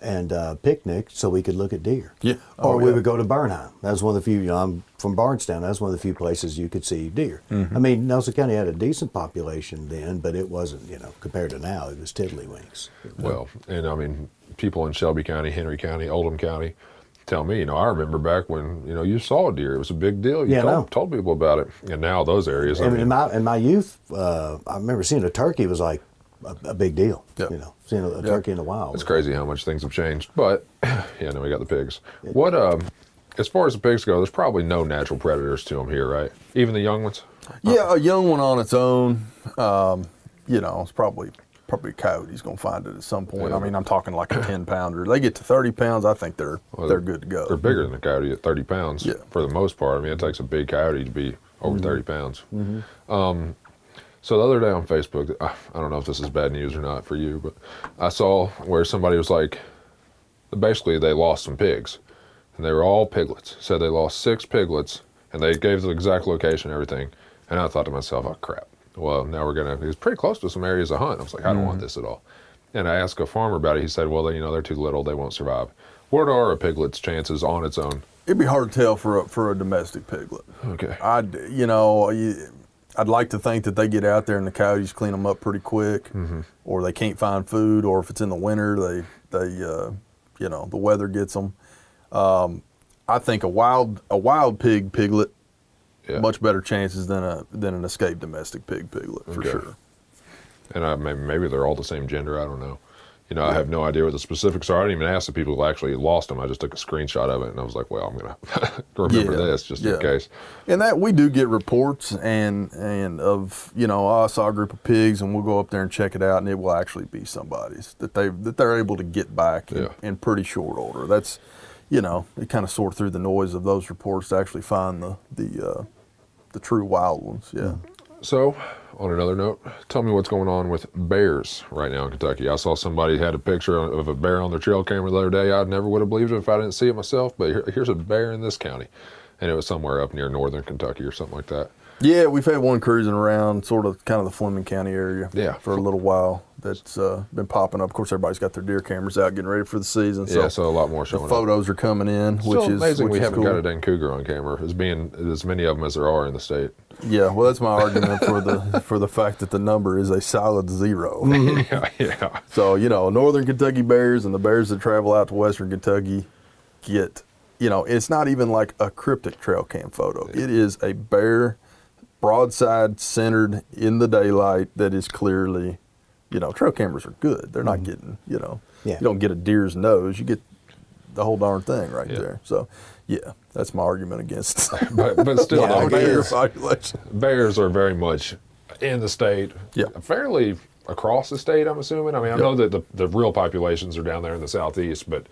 and uh, picnic so we could look at deer. Yeah. Or Oh, we yeah. would go to Bernheim. That was one of the few, you know, I'm from Bardstown. That's one of the few places you could see deer. Mm-hmm. I mean, Nelson County had a decent population then, but it wasn't, you know, compared to now, it was tiddlywinks. Well, and I mean, people in Shelby County, Henry County, Oldham County tell me, you know, I remember back when, you know, you saw a deer. It was a big deal. You Yeah, I know. told, told people about it. And now those areas, I mean, in my in my youth, uh, I remember seeing a turkey was like a, a big deal. Yep. You know, seeing a, a turkey in the wild. it's crazy how much things have changed. But, *clears throat* yeah, now we got the pigs. What, um, as far as the pigs go, there's probably no natural predators to them here, right? Even the young ones? Yeah, a young one on its own, um, you know, it's probably probably a coyote's going to find it at some point. Yeah. I mean, I'm talking like a *clears throat* 10 pounder. They get to 30 pounds, I think they're Well, they're good to go. They're bigger than a coyote at 30 pounds Yeah. for the most part. I mean, it takes a big coyote to be over 30 pounds. Mm-hmm. Um, so the other day on Facebook, I I don't know if this is bad news or not for you, but I saw where somebody was like, basically they lost some pigs, and they were all piglets. Said they lost six piglets, and they gave the exact location and everything. And I thought to myself, oh crap. Well, now we're gonna. It was pretty close to some areas of hunt. I was like, I don't Mm-hmm. want this at all. And I asked a farmer about it. He said, well, you know, they're too little. They won't survive. What are a piglet's chances on its own? It'd be hard to tell for a, for a domestic piglet. Okay. I'd you know I'd like to think that they get out there and the coyotes clean them up pretty quick, or they can't find food, or if it's in the winter they they uh, you know the weather gets them. Um, I think a wild a wild pig piglet Yeah. much better chances than a than an escaped domestic pig piglet for Okay. sure. And I, maybe, maybe they're all the same gender. I don't know. You know, I have no idea what the specifics are. I didn't even ask the people who actually lost them. I just took a screenshot of it, and I was like, "Well, I'm gonna *laughs* remember Yeah, this just yeah. in case." And that we do get reports and and of you know oh, I saw a group of pigs and we'll go up there and check it out and it will actually be somebody's that they that they're able to get back in, Yeah. in pretty short order. That's you know they kind of sort through the noise of those reports to actually find the the uh, the true wild ones. Yeah. So, on another note, tell me what's going on with bears right now in Kentucky. I saw somebody had a picture of a bear on their trail camera the other day. I never would have believed it if I didn't see it myself. But here, here's a bear in this county, and it was somewhere up near northern Kentucky or something like that. Yeah, we've had one cruising around, sort of, kind of the Fleming County area. Yeah. For a little while, that's uh, been popping up. Of course, everybody's got their deer cameras out, getting ready for the season. So, yeah, so a lot more the showing up. photos are coming in, Still which is amazing which we is haven't cool. got a dang cougar on camera. As being as many of them as there are in the state. Yeah, well, that's my argument for the for the fact that the number is a solid zero. *laughs* yeah, yeah. So you know, Northern Kentucky Bears and the Bears that travel out to Western Kentucky get, you know, it's not even like a cryptic trail cam photo. It is a bear, broadside centered in the daylight that is clearly, you know, trail cameras are good. They're not mm-hmm. getting, you know, Yeah. you don't get a deer's nose. You get the whole darn thing right Yeah. there. So, yeah, that's my argument against *laughs* But but still, *laughs* Yeah, though, I bear bears, population. bears are very much in the state. Yeah. Fairly across the state, I'm assuming. I mean, I Yep. know that the, the real populations are down there in the southeast, but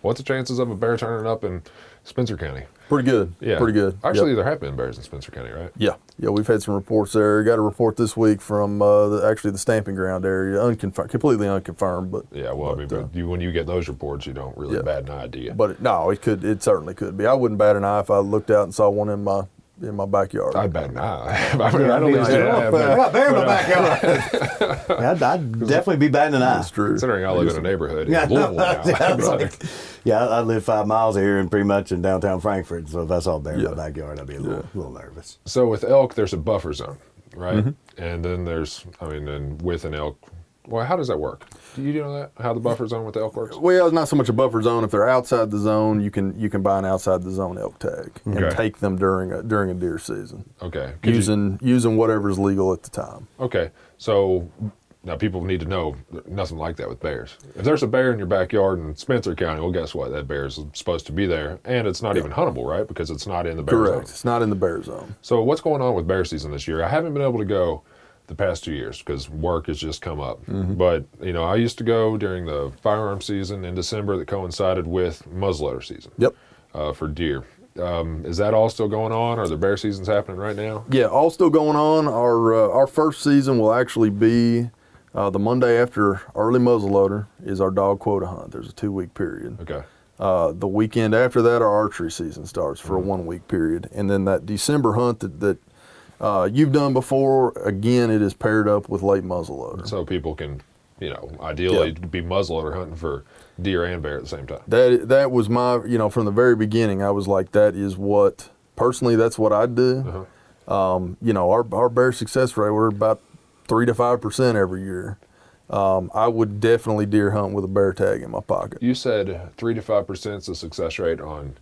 what's the chances of a bear turning up in Spencer County? Pretty good. Yeah. Pretty good. Actually, Yep. there have been bears in Spencer County, right? Yeah, yeah, we've had some reports there. Got a report this week from uh, the, actually the Stamping Ground area, unconfirmed, completely unconfirmed, but Yeah, well, I mean, But, uh, you, when you get those reports, you don't really Yeah. bat an idea. but it, no, it could, it certainly could be. I wouldn't bat an eye if I looked out and saw one in my in my backyard. I bet not. *laughs* I mean, I don't think Yeah, but I got a bear in my backyard. *laughs* I'd, I'd definitely be batting an eye. That's true. considering I live in a neighborhood Yeah, Louisville now, *laughs* yeah, I was I'd be like- yeah, I I live five miles here and pretty much in downtown Frankfort. So if I saw a bear in my backyard, I'd be a little, little nervous. So with elk, there's a buffer zone, right? Mm-hmm. And then there's, I mean, then with an elk, well, how does that work? Do you know that? How the buffer zone with the elk works? Well, it's not so much a buffer zone. If they're outside the zone, you can you can buy an outside the zone elk tag and Okay. take them during a during a deer season Okay. Could you- using using whatever's legal at the time. okay. So now people need to know nothing like that with bears. If there's a bear in your backyard in Spencer County, well, guess what? That bear is supposed to be there, and it's not even huntable, right? Because it's not in the bear Correct. zone. It's not in the bear zone. So what's going on with bear season this year? I haven't been able to go the past two years because work has just come up. Mm-hmm. But you know, I used to go during the firearm season in December that coincided with muzzleloader season. Yep. Uh, for deer. Um, is that all still going on? Are the bear seasons happening right now? Yeah, all still going on. Our uh, our first season will actually be uh, the Monday after early muzzleloader is our dog quota hunt. There's a two week period. Okay. Uh, the weekend after that, our archery season starts for a one week period, and then that December hunt that that uh, you've done before. Again, it is paired up with late muzzleloader. So people can, you know, ideally Yeah. be muzzleloader hunting for deer and bear at the same time. That that was my you know from the very beginning. I was like that is what personally that's what I do. Uh-huh. Um, you know our our bear success rate we're about three to five percent every year. Um, I would definitely deer hunt with a bear tag in my pocket. You said three to five percent is the success rate on.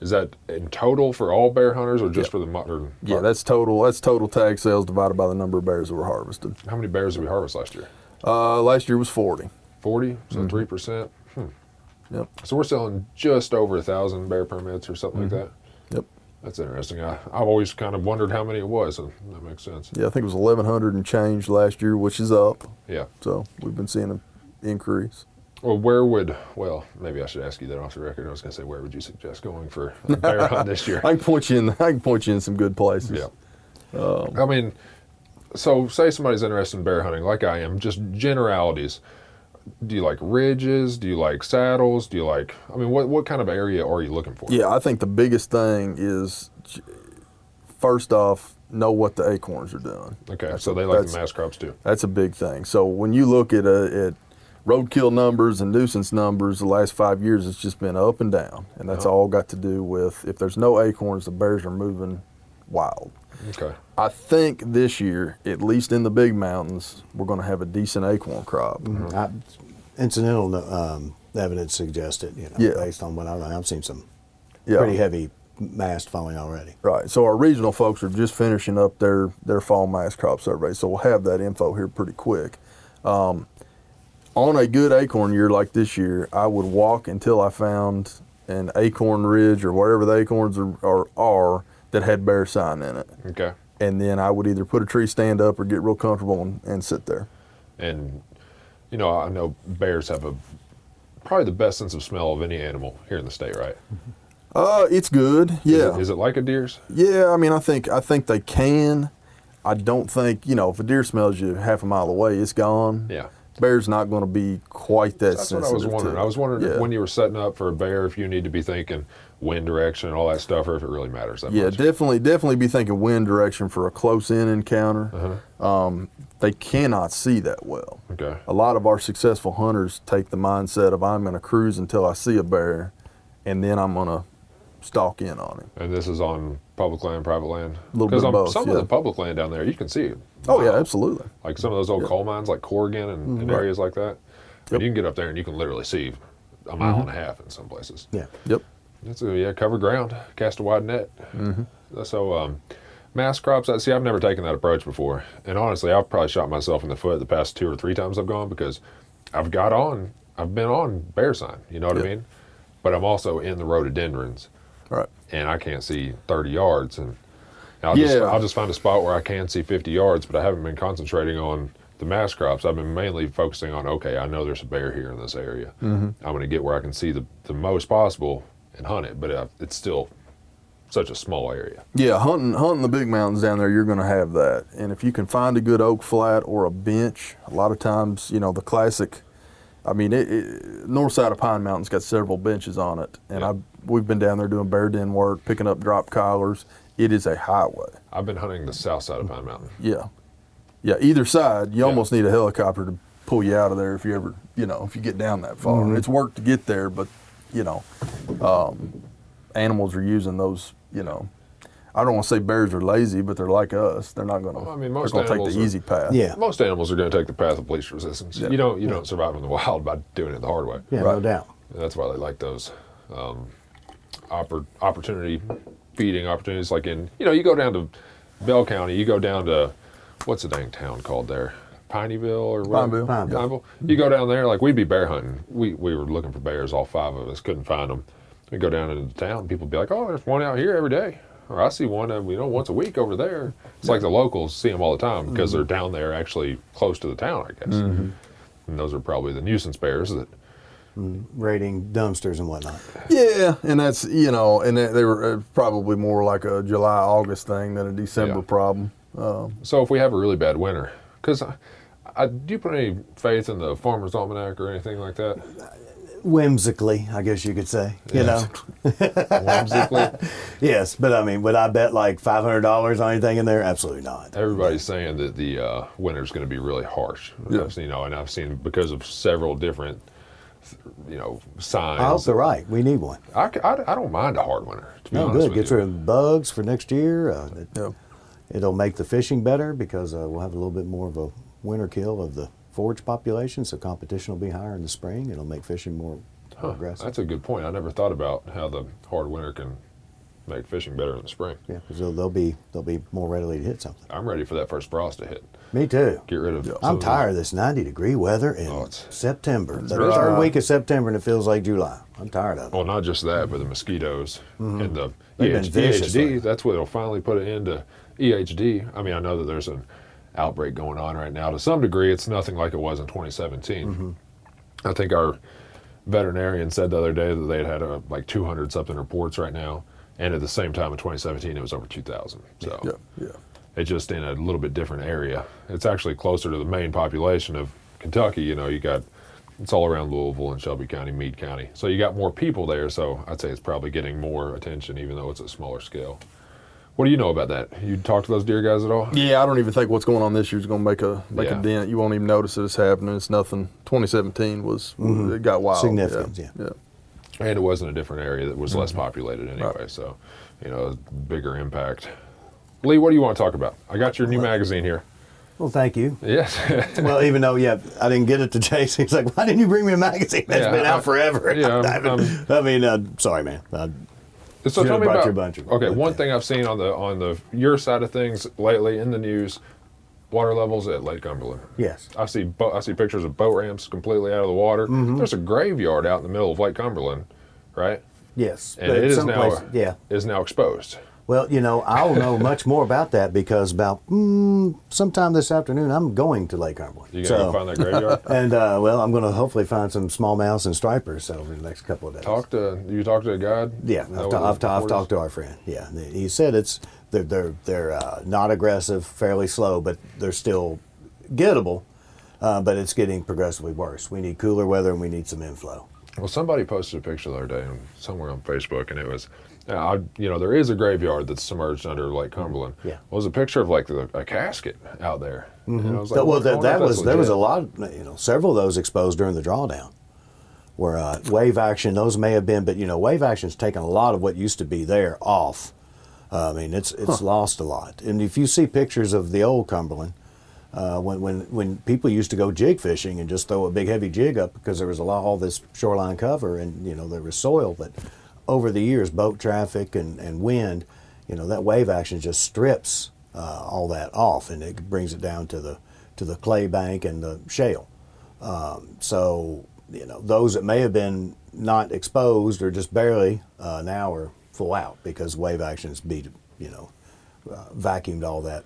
Is that in total for all bear hunters or just Yeah. for the modern? Yeah, that's total. That's total tag sales divided by the number of bears that were harvested. How many bears did we harvest last year? Uh, last year was forty. 40 Mm-hmm. so 3 percent hmm. Yep. so we're selling just over a thousand bear permits or something Mm-hmm. like that Yep. that's interesting I, i've always kind of wondered how many it was and that makes sense Yeah, I think it was eleven hundred and change last year, which is up. yeah So we've been seeing an increase. Well where would well maybe i should ask you that off the record i was going to say where would you suggest going for a *laughs* bear hunt this year I can point you in. I can point you in some good places. yeah Um, i mean so say somebody's interested in bear hunting like i am just generalities do you like ridges do you like saddles do you like i mean what, what kind of area are you looking for Yeah, I think the biggest thing is first off, know what the acorns are doing. okay That's so they like the mass crops too That's a big thing. So when you look at a, at roadkill numbers and nuisance numbers, the last five years it's just been up and down, and that's Uh-huh. all got to do with if there's no acorns, the bears are moving wild. okay I think this year, at least in the big mountains, we're going to have a decent acorn crop. I, incidental um, evidence suggests it, you know, Yeah. based on what I, I've seen some Yeah. pretty heavy mast falling already. Right. So our regional folks are just finishing up their their fall mast crop survey, so we'll have that info here pretty quick. Um, on a good acorn year like this year, I would walk until I found an acorn ridge or wherever the acorns are, are, are that had bear sign in it. Okay. And then I would either put a tree stand up or get real comfortable and, and sit there. And you know, I know bears have a probably the best sense of smell of any animal here in the state, right? Uh, it's good. Is Yeah. it- is it like a deer's? Yeah, I mean, I think I think they can. I don't think you know if a deer smells you half a mile away, it's gone. Yeah. Bear's not going to be quite that That's what sensitive. I was wondering. to I was wondering if yeah. when you were setting up for a bear, if you need to be thinking wind direction and all that stuff, or if it really matters that Yeah, much. definitely, definitely be thinking wind direction for a close-in encounter. Uh-huh. Um, they cannot see that well. Okay. A lot of our successful hunters take the mindset of I'm going to cruise until I see a bear, and then I'm going to stalk in on him. And this is on public land, private land. A Little bit of on both, some yeah. of the public land down there, you can see it. Oh yeah, absolutely. Like some of those old coal mines, like Corrigan and, and areas like that. Yep. Mm-hmm. You can get up there and you can literally see a mile and a half in some places. Yeah. Yep. That's a, yeah, cover ground, cast a wide net. Mm-hmm. So, um, mass crops. I see. I've never taken that approach before, and honestly, I've probably shot myself in the foot the past two or three times I've gone because I've got on, I've been on bear sign. You know what I mean? But I'm also in the rhododendrons, right. and I can't see 30 yards, and I'll just Yeah. I'll just find a spot where I can see 50 yards, but I haven't been concentrating on the mass crops. I've been mainly focusing on okay, I know there's a bear here in this area. Mm-hmm. I'm going to get where I can see the, the most possible and hunt it, but uh, it's still such a small area. Yeah, hunting hunting the big mountains down there, you're going to have that. And if you can find a good oak flat or a bench, a lot of times, you know, the classic. I mean, it, it, north side of Pine Mountain's got several benches on it, and Yeah. I we've been down there doing bear den work, picking up drop collars. It is a highway. I've been hunting the south side of Pine Mountain. Yeah, yeah. Either side, you Yeah. almost need a helicopter to pull you out of there if you ever, you know, if you get down that far. It's work to get there, but you know, um, animals are using those. You know, I don't want to say bears are lazy, but they're like us. They're not going to. Well, I mean, they're going to take the are- easy path. Yeah. Most animals are going to take the path of least resistance. Yeah. You don't you don't survive in the *laughs* wild by doing it the hard way. Yeah, no Right. doubt. That's why they like those um, oppor- opportunity feeding opportunities. Like in, you know, you go down to Bell County, you go down to what's the dang town called there, Pineyville or what? Pineville. Pineville. Pineville. You go down there, like we'd be bear hunting. We we were looking for bears, all five of us, couldn't find them. We go down into the town, people be like, "Oh, there's one out here every day." Or I see one, uh, you know, once a week over there. It's like the locals see them all the time because they're down there, actually close to the town, I guess. And those are probably the nuisance bears that Raiding dumpsters and whatnot. Yeah, and that's you know, and they, they were uh, probably more like a July August thing than a December Yeah. problem. Um, So if we have a really bad winter, because I, I, do you put any faith in the Farmer's Almanac or anything like that? Whimsically, I guess you could say. You know. *laughs* Whimsically, Yes, but I mean, would I bet like five hundred dollars on anything in there? Absolutely not. everybody's saying that the uh, winter's going to be really harsh. Yeah. You know, and I've seen because of several different, you know, signs. I hope they're right. We need one. I I don't mind a hard winter. To be No, honest good. Gets you. rid of bugs for next year. Uh, it, yeah. it'll make the fishing better because uh, we'll have a little bit more of a winter kill of the forage population, so competition will be higher in the spring. It'll make fishing more, more Huh, aggressive. That's a good point. I never thought about how the hard winter can make fishing better in the spring. yeah, because they'll, they'll be they'll be more readily to hit something. I'm ready for that first frost to hit. Me too. Get rid of. some I'm tired of this 90 degree weather in Oh, it's- September. The dry. third week of September, and it feels like July. I'm tired of it. Well, not just that, but the mosquitoes and the Mm-hmm. They've been EH- vicious lately. EHD. That's what will finally put an end to EHD. I mean, I know that there's an outbreak going on right now. To some degree, it's nothing like it was in 2017. Mm-hmm. I think our veterinarian said the other day that they had had uh, like 200 something reports right now, and at the same time in 2017 it was over 2,000. So Yeah, yeah. it's just in a little bit different area. It's actually closer to the main population of Kentucky. You know, you got it's all around Louisville and Shelby County, Meade County. So you got more people there. So I'd say it's probably getting more attention, even though it's a smaller scale. What do you know about that? You talk to those deer guys at all? Yeah, I don't even think what's going on this year is going to make a make Yeah. a dent. You won't even notice that it's happening. It's nothing. 2017 was it got wild. Significant, yeah. yeah. And it wasn't a different area that was Mm-hmm. less populated anyway. So, you know, bigger impact. Lee, what do you want to talk about? I got your new magazine here. Well, thank you. Yes. *laughs* Well, even though, yeah, I didn't get it to Jason. *laughs* He's like, why didn't you bring me a magazine? That's Yeah, been out I- forever. yeah, *laughs* I, haven't- I mean, uh, sorry, man. Uh, So tell me about you a bunch okay. One thing I've seen on the on the your side of things lately in the news, water levels at Lake Cumberland. Yes. I see bo- I see pictures of boat ramps completely out of the water. Mm-hmm. There's a graveyard out in the middle of Lake Cumberland, right? Yes. And But it is now places- yeah. is now exposed. Well, you know, I'll know *laughs* much more about that because about mm, sometime this afternoon, I'm going to Lake Cumberland. You gonna go find that graveyard? *laughs* And uh, well, I'm going to hopefully find some smallmouths and stripers over the next couple of days. Talk to you. Talk to a guide. Yeah, I've, ta- I've, ta- I've talked to our friend. Yeah, he said it's they're they're, they're uh, not aggressive, fairly slow, but they're still gettable. Uh, but it's getting progressively worse. We need cooler weather and we need some inflow. Well, somebody posted a picture the other day somewhere on Facebook, and it was, I, you know, there is a graveyard that's submerged under Lake Cumberland. Yeah. It was a picture of like the, a casket out there. And I was like, That- well, that, that was there was a lot, you know, several of those exposed during the drawdown, where uh, wave action. Those may have been, but you know, wave action's taken a lot of what used to be there off. Uh, I mean, it's it's lost a lot. And if you see pictures of the old Cumberland, uh, when when when people used to go jig fishing and just throw a big heavy jig up because there was a lot all this shoreline cover and you know there was soil, but over the years, boat traffic and, and wind, you know, that wave action just strips uh, all that off and it brings it down to the to the clay bank and the shale. Um, so you know those that may have been not exposed or just barely uh, now are full out because wave actions beat you know uh, vacuumed all that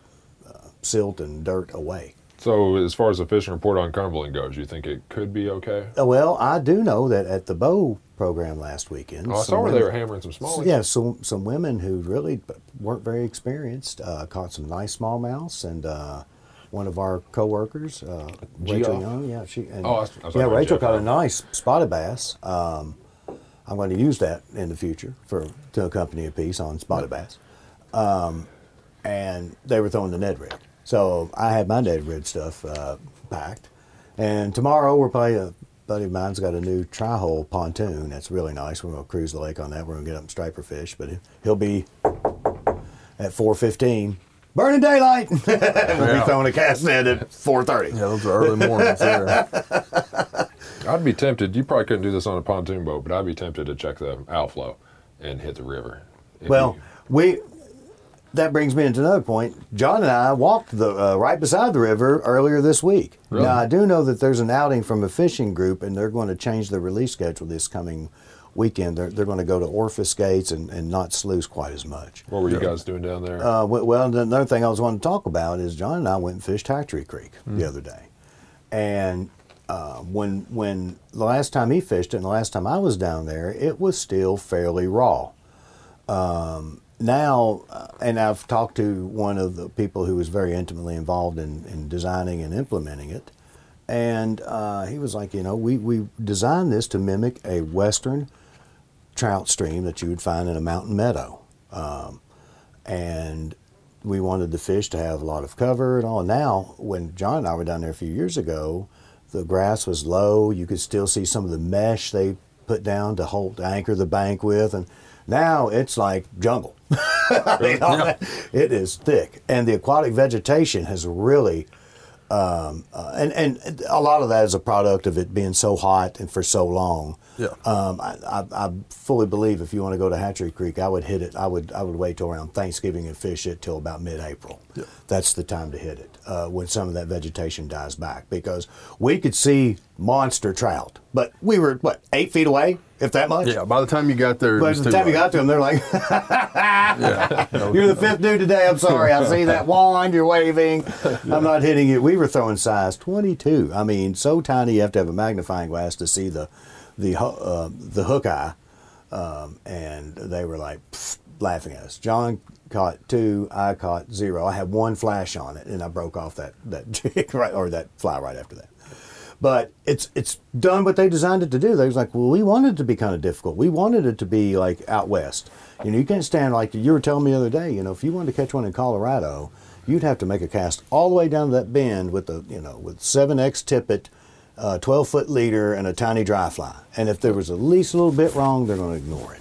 uh, silt and dirt away. So, as far as the fishing report on Cumberland goes, you think it could be okay? Uh, Well, I do know that at the bow program last weekend, Oh, I saw where they were hammering some smallies. Yeah, some some women who really weren't very experienced uh, caught some nice smallmouths, and uh, one of our coworkers, uh, Rachel? Young, yeah, she and, Oh, I was- I was yeah, Rachel caught a nice spotted bass. Um, I'm going to use that in the future for to accompany a piece on spotted bass, um, and they were throwing the Ned rig. So I had my Ned rig stuff uh, packed, and tomorrow we're probably a buddy of mine's got a new tri-hole pontoon that's really nice. We're going to cruise the lake on that. We're going to get up and striper fish, but he'll be at 4:15, burning daylight. *laughs* we'll be throwing a cast net at 4:30. Yeah, those are early mornings there. *laughs* I'd be tempted. You probably couldn't do this on a pontoon boat, but I'd be tempted to check the outflow and hit the river. If Well, you- we that brings me into another point. John and I walked the uh, right beside the river earlier this week. Really? Now I do know that there's an outing from a fishing group, and they're going to change the release schedule this coming weekend. They're, they're going to go to orifice gates and, and not sluice quite as much. what were you guys doing down there? Uh, well, another thing I was wanting to talk about is John and I went and fished Hatchery Creek Hmm. the other day, and uh, when when the last time he fished it and the last time I was down there, it was still fairly raw. Um, now, uh, and I've talked to one of the people who was very intimately involved in, in designing and implementing it, and uh, he was like, you know, we we designed this to mimic a western trout stream that you would find in a mountain meadow. Um, and we wanted the fish to have a lot of cover and all. Now, when John and I were down there a few years ago, the grass was low. You could still see some of the mesh they put down to hold to anchor the bank with, and now it's like jungle. I mean, all that- it is thick, and the aquatic vegetation has really. Um, uh, and and a lot of that is a product of it being so hot and for so long. Yeah. Um, I, I, I fully believe if you want to go to Hatchery Creek, I would hit it. I would I would wait till around Thanksgiving and fish it till about mid-April. Yeah. That's the time to hit it uh, when some of that vegetation dies back because we could see monster trout, but we were what eight feet away, if that much. Yeah, by the time you got there, By the time you got to them, they're like, yeah. *laughs* *laughs* "You're the fifth dude today. I'm sorry. I see that wand. You're waving. *laughs* I'm not hitting it. We were throwing size 22. I mean, so tiny you have to have a magnifying glass to see the the uh, the hook eye. Um, and they were like pfft, laughing at us. John caught two. I caught zero. I had one flash on it, and I broke off that that *laughs* jig right or that fly right after that. But it's it's done what they designed it to do. They was like, well, we wanted it to be kind of difficult. We wanted it to be like out west. You know, you can't stand like you were telling me the other day. You know, if you wanted to catch one in Colorado, you'd have to make a cast all the way down to that bend with the you know with seven X tippet, uh, twelve foot leader, and a tiny dry fly. And if there was at least a little bit wrong, they're going to ignore it.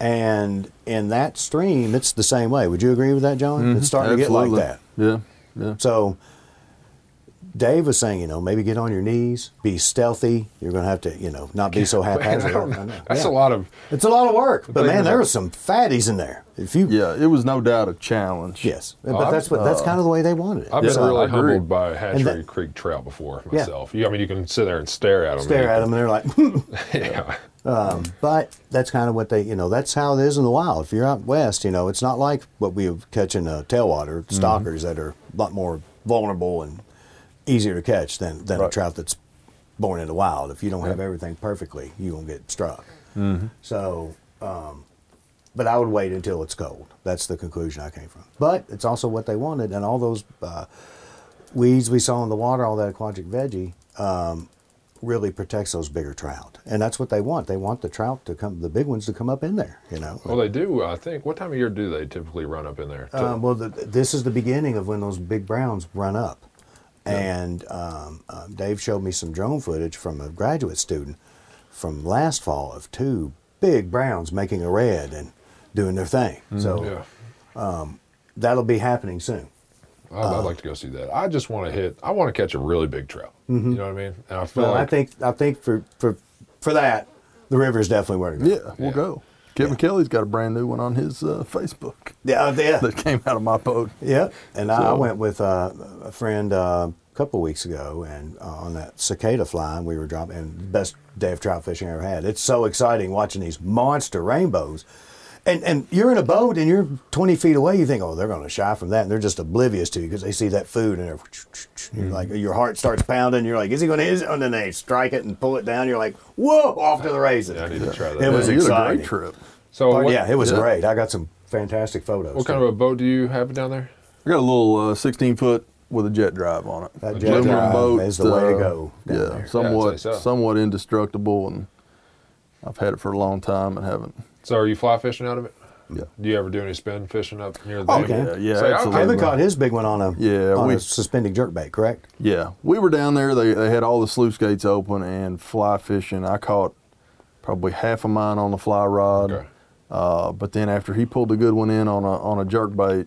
And in that stream, it's the same way. Would you agree with that, John? It's starting to get like Mm-hmm. That. Yeah, yeah. So Dave was saying, you know, maybe get on your knees, be stealthy. You're going to have to, you know, not be so *laughs* Man, haphazard. don't- I know. that's Yeah. a lot of. It's a lot of work, but man, there that- were some fatties in there. If you, Yeah, it was no doubt a challenge. yes, but I've- that's what that's kind of the way they wanted it. I've been Yeah, I really agree. humbled by Hatchery that- Creek trout before Yeah. myself. You, I mean, you can sit there and stare at them. Stare at them, and they're like, *laughs* *laughs* yeah. Um, but that's kind of what they, you know, that's how it is in the wild. If you're out west, you know, it's not like what we would catch in uh, tailwater Mm-hmm. stalkers that are a lot more vulnerable and easier to catch than, than a trout that's born in the wild. If you don't have everything perfectly, you won't get struck. So, um, but I would wait until it's cold. That's the conclusion I came from. But it's also what they wanted, and all those uh, weeds we saw in the water, all that aquatic veggie, um, really protects those bigger trout, and that's what they want. They want the trout to come, the big ones to come up in there. You know. Well, they do. I think. What time of year do they typically run up in there? Um, well, the, this is the beginning of when those big browns run up. And um, um, Dave showed me some drone footage from a graduate student from last fall of two big browns making a redd and doing their thing. So yeah. that'll be happening soon. I'd, uh, I'd like to go see that. I just want to hit. I want to catch a really big trout. You know what I mean? And I feel Mm-hmm. Well, like I think I think for for for that, the river is definitely where to go. Yeah, we'll Yeah. go. Kevin Kelly's got a brand new one on his uh, Facebook Yeah, uh, yeah, that came out of my boat. yeah. And I, I went with uh, a friend uh, a couple weeks ago, and uh, on that cicada fly, we were dropping. And best day of trout fishing I ever had. It's so exciting watching these monster rainbows. And, and you're in a boat and you're 20 feet away. You think, oh, they're going to shy from that, and they're just oblivious to you because they see that food and they're, you're like your heart starts pounding. You're like, is he going to? hit it? And then they strike it and pull it down. You're like, whoa, off to the races. Yeah, I need to try that. It was Yeah, you had a exciting. great trip. so. Oh, what, yeah, it was yeah. great. I got some fantastic photos. What kind of a boat do you have down there? I got a little uh, 16 foot with a jet drive on it. That jet Aluminum drive is the way to uh, go. down Yeah, there. somewhat I'd so. somewhat indestructible, and I've had it for a long time and haven't. So, are you fly fishing out of it? Yeah. Do you ever do any spin fishing up near the Oh, okay. Yeah, yeah, Say, I- absolutely. Kevin caught his big one on a Yeah, on we- a suspended jerkbait, correct? Yeah, we were down there. They, they had all the sluice gates open and fly fishing. I caught probably half of mine on the fly rod. Okay. Uh, but then after he pulled a good one in on a on a jerk bait,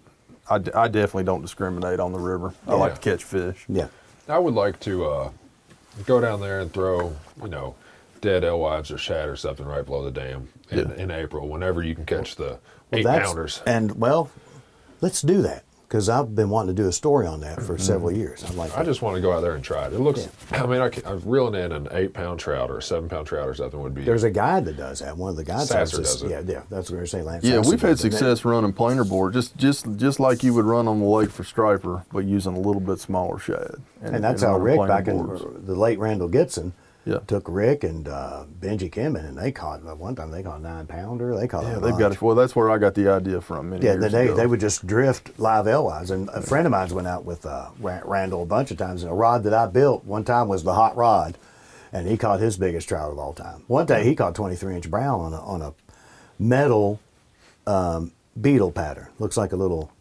I, d- I definitely don't discriminate on the river. I like to catch fish. Yeah. I would like to uh, go down there and throw, you know, dead alewives or shad or something right below the dam in, Yeah. in April, whenever you can catch the Well, eight that's- pounders. And well, let's do that because I've been wanting to do a story on that for several years. I'm like, I just want to go out there and try it. It looks, I mean, I can, I'm reeling in an eight pound trout or a seven pound trout or something would be. there's a guide that does that. One of the guides Sasser does it. Yeah, yeah, that's what we were saying. Lance Yeah, Sasser we've had does it. success running planer board, just just just like you would run on the lake for striper, but using a little bit smaller shad. And that's how Rick planer back in the late Randall Gibson Yeah. took Rick and uh, Benji Kimmin and they caught one time they caught a nine pounder. They caught Yeah, a they've got it. Well, that's where I got the idea from. Many Yeah, they, ago. they would just drift live alewives. And a friend of mine's went out with uh, Randall a bunch of times. And a rod that I built one time was the hot rod. And he caught his biggest trout of all time. One day he caught 23 inch brown on a, on a metal um, beetle pattern. Looks like a little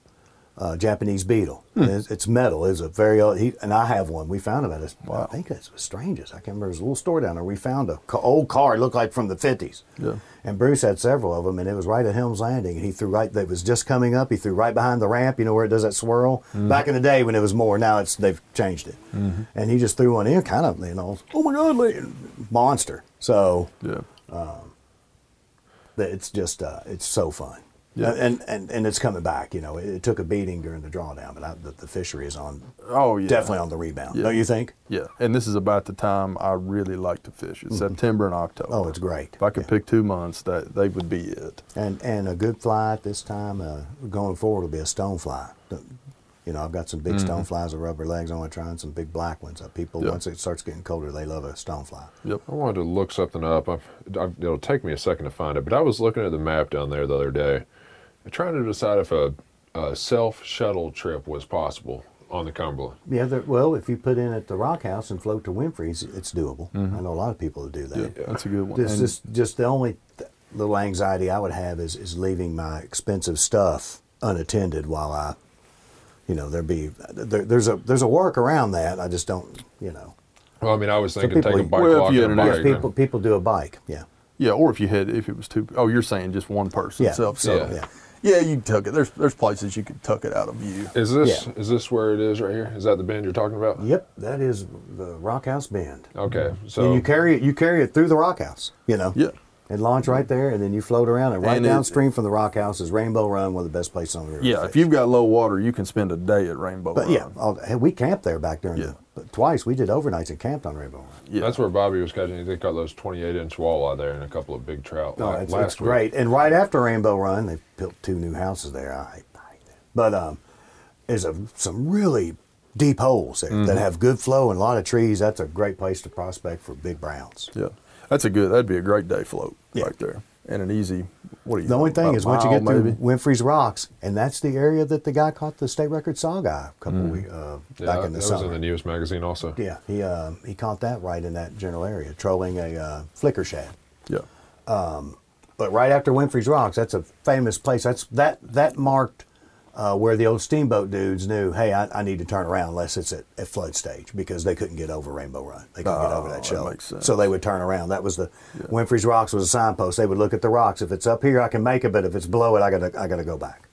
uh, Japanese beetle. Hmm. It's, it's metal. It's a very old, he, and I have one. We found him at I think it's was strangest. I can't remember. There's a little store down there. We found a old car. It looked like from the 50s. Yeah. And Bruce had several of them, and it was right at Helms Landing. And he threw right. That was just coming up. He threw right behind the ramp. You know where it does that swirl. Back in the day when it was more. Now it's they've changed it. And he just threw one in, kind of you know, oh my god, monster. So Yeah. that it's just uh, it's so fun. Yeah. And, and and it's coming back. You know, it, it took a beating during the drawdown, but I, the, the fishery is on Oh yeah. definitely on the rebound. Yeah. Don't you think? Yeah, and this is about the time I really like to fish. It's September and October. Oh, it's great. If I could pick two months, that they would be it. And and a good fly at this time uh, going forward will be a stone fly. You know, I've got some big stone flies with rubber legs. I want to try and some big black ones. Uh, people Yeah. once it starts getting colder, they love a stone fly. Yep. I wanted to look something up. I've, I've, it'll take me a second to find it, but I was looking at the map down there the other day, trying to decide if a, a self shuttle trip was possible on the Cumberland. Yeah, well, if you put in at the Rock House and float to Winfrey's, it's doable. Mm-hmm. I know a lot of people who do that. Yeah, that's a good one. This And- just just the only th- little anxiety I would have is is leaving my expensive stuff unattended while I, you know, there be there, there's a there's a work around that. I just don't, you know. Well, I mean, I was thinking people- take a bike Well, if lock you and a bike. If people people do a bike, yeah, yeah, or if you had, if it was two, oh, you're saying just one person yeah, self so, shuttle. yeah. Yeah, you tuck it. There's there's places you could tuck it out of view. Is this Yeah. is this where it is right here? Is that the bend you're talking about? Yep, that is the Rock House Bend. Okay, so and you carry it, you carry it through the Rock House. You know. Yeah. And launch right there, and then you float around, and right And it- downstream from the Rock House is Rainbow Run, one of the best places on the river. Yeah, if you've got low water, you can spend a day at Rainbow But Run. yeah, we camped there back during Yeah. the. But twice we did overnights and camped on Rainbow Run. yeah. that's where Bobby was catching. They caught those 28 inch walleye there and a couple of big trout. No, la- it's, last it's week. great. And right after Rainbow Run, they built two new houses there. I I. But um, there's a, some really deep holes there Mm-hmm. that have good flow and a lot of trees. That's a great place to prospect for big browns. Yeah, that's a good. That'd be a great day float Yeah. right there, and an easy. What do you? The only thing is once you mile, get through maybe? Winfrey's Rocks, and that's the area that the guy caught the state record sauger a couple Mm. weeks uh, Yeah, back in the that summer. was in the news magazine also. yeah, he uh, he caught that right in that general area, trolling a uh, flicker shad. Yeah, Um, But right after Winfrey's Rocks, that's a famous place. That's that that marked uh, where the old steamboat dudes knew, hey, I, I need to turn around unless it's at, at flood stage because they couldn't get over Rainbow Run. They couldn't get over Oh, that that show. makes sense. So they would turn around. That was the Winfrey's Rocks was a signpost. They would look at the rocks. If it's up here, I can make it, but if it's below it, I gotta I gotta go back.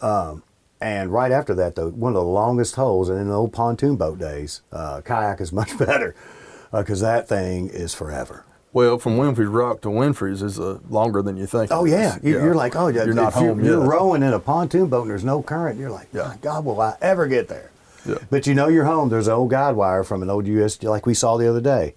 Um, and right after that, though, one of the longest holes, and in the old pontoon boat days, uh, kayak is much *laughs* better because that thing is forever. Well, from Winfrey's Rock to Winfrey's is uh, longer than you think. Oh yeah, is. You- you're like, oh yeah, you're not if you're, You're rowing in a pontoon boat and there's no current. You're like, Yeah. my God, will I ever get there? Yeah. But you know you're home. There's an old guide wire from an old US, like we saw the other day,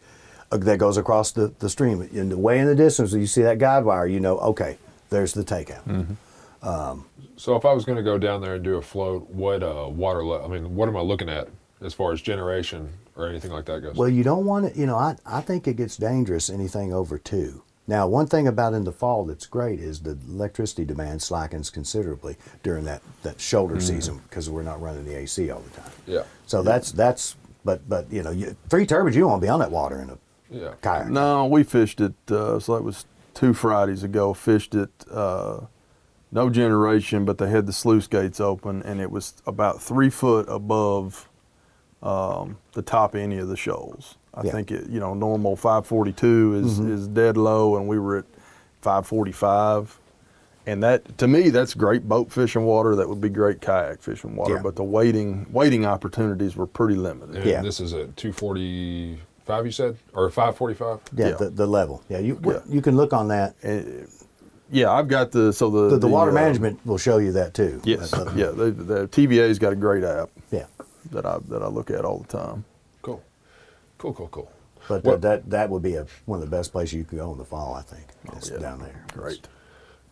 uh, that goes across the, the stream. And the way in the distance, you see that guide wire. You know, okay, there's the takeout. Mm-hmm. So if I was going to go down there and do a float, what uh, water level? I mean, what am I looking at as far as generation or anything like that goes? Well, you don't want it. You know, I I think it gets dangerous anything over two. Now, one thing about in the fall that's great is the electricity demand slackens considerably during that, that shoulder season because we're not running the AC all the time. yeah, So that's that's but but you know you, three turbines you won't want to be on that water in a yeah. kayak. No, we fished it. Uh, so that was two Fridays ago. Fished it. Uh, no generation, but they had the sluice gates open, and it was about three foot above um, the top any of the shoals. I Yeah. think it, you know, normal 542 is is dead low, and we were at 545. And that, to me, that's great boat fishing water. That would be great kayak fishing water. Yeah. But the waiting waiting opportunities were pretty limited. And Yeah. this is at 245, you said, or 545? Yeah, Yeah. The, the level. Yeah, you Yeah. you can look on that. Yeah, I've got the so the The, the water uh, management will show you that too. Yes, That- that- yeah. The, the TVA's got a great app yeah. That I that I look at all the time. Cool, cool, cool, cool. But What- that, that that would be a, one of the best places you could go in the fall. I think. Is Oh, yeah. down there. Great.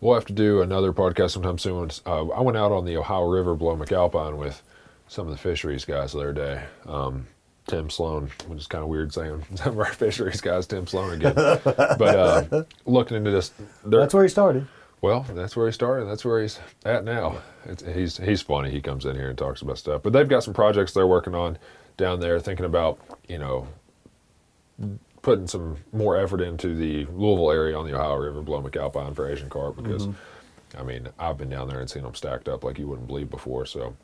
We'll have to do another podcast sometime soon. Uh, I went out on the Ohio River below McAlpine with some of the fisheries guys the other day. Um, Tim Sloan, which is kind of weird saying *laughs* some of our fisheries guys, Tim Sloan again. but uh, looking into this, they're- That's where he started. Well, that's where he started. That's where he's at now. It's, he's he's funny. He comes in here and talks about stuff. But they've got some projects they're working on down there, thinking about you know putting some more effort into the Louisville area on the Ohio River below McAlpine for Asian carp because mm-hmm. I mean I've been down there and seen them stacked up like you wouldn't believe before. So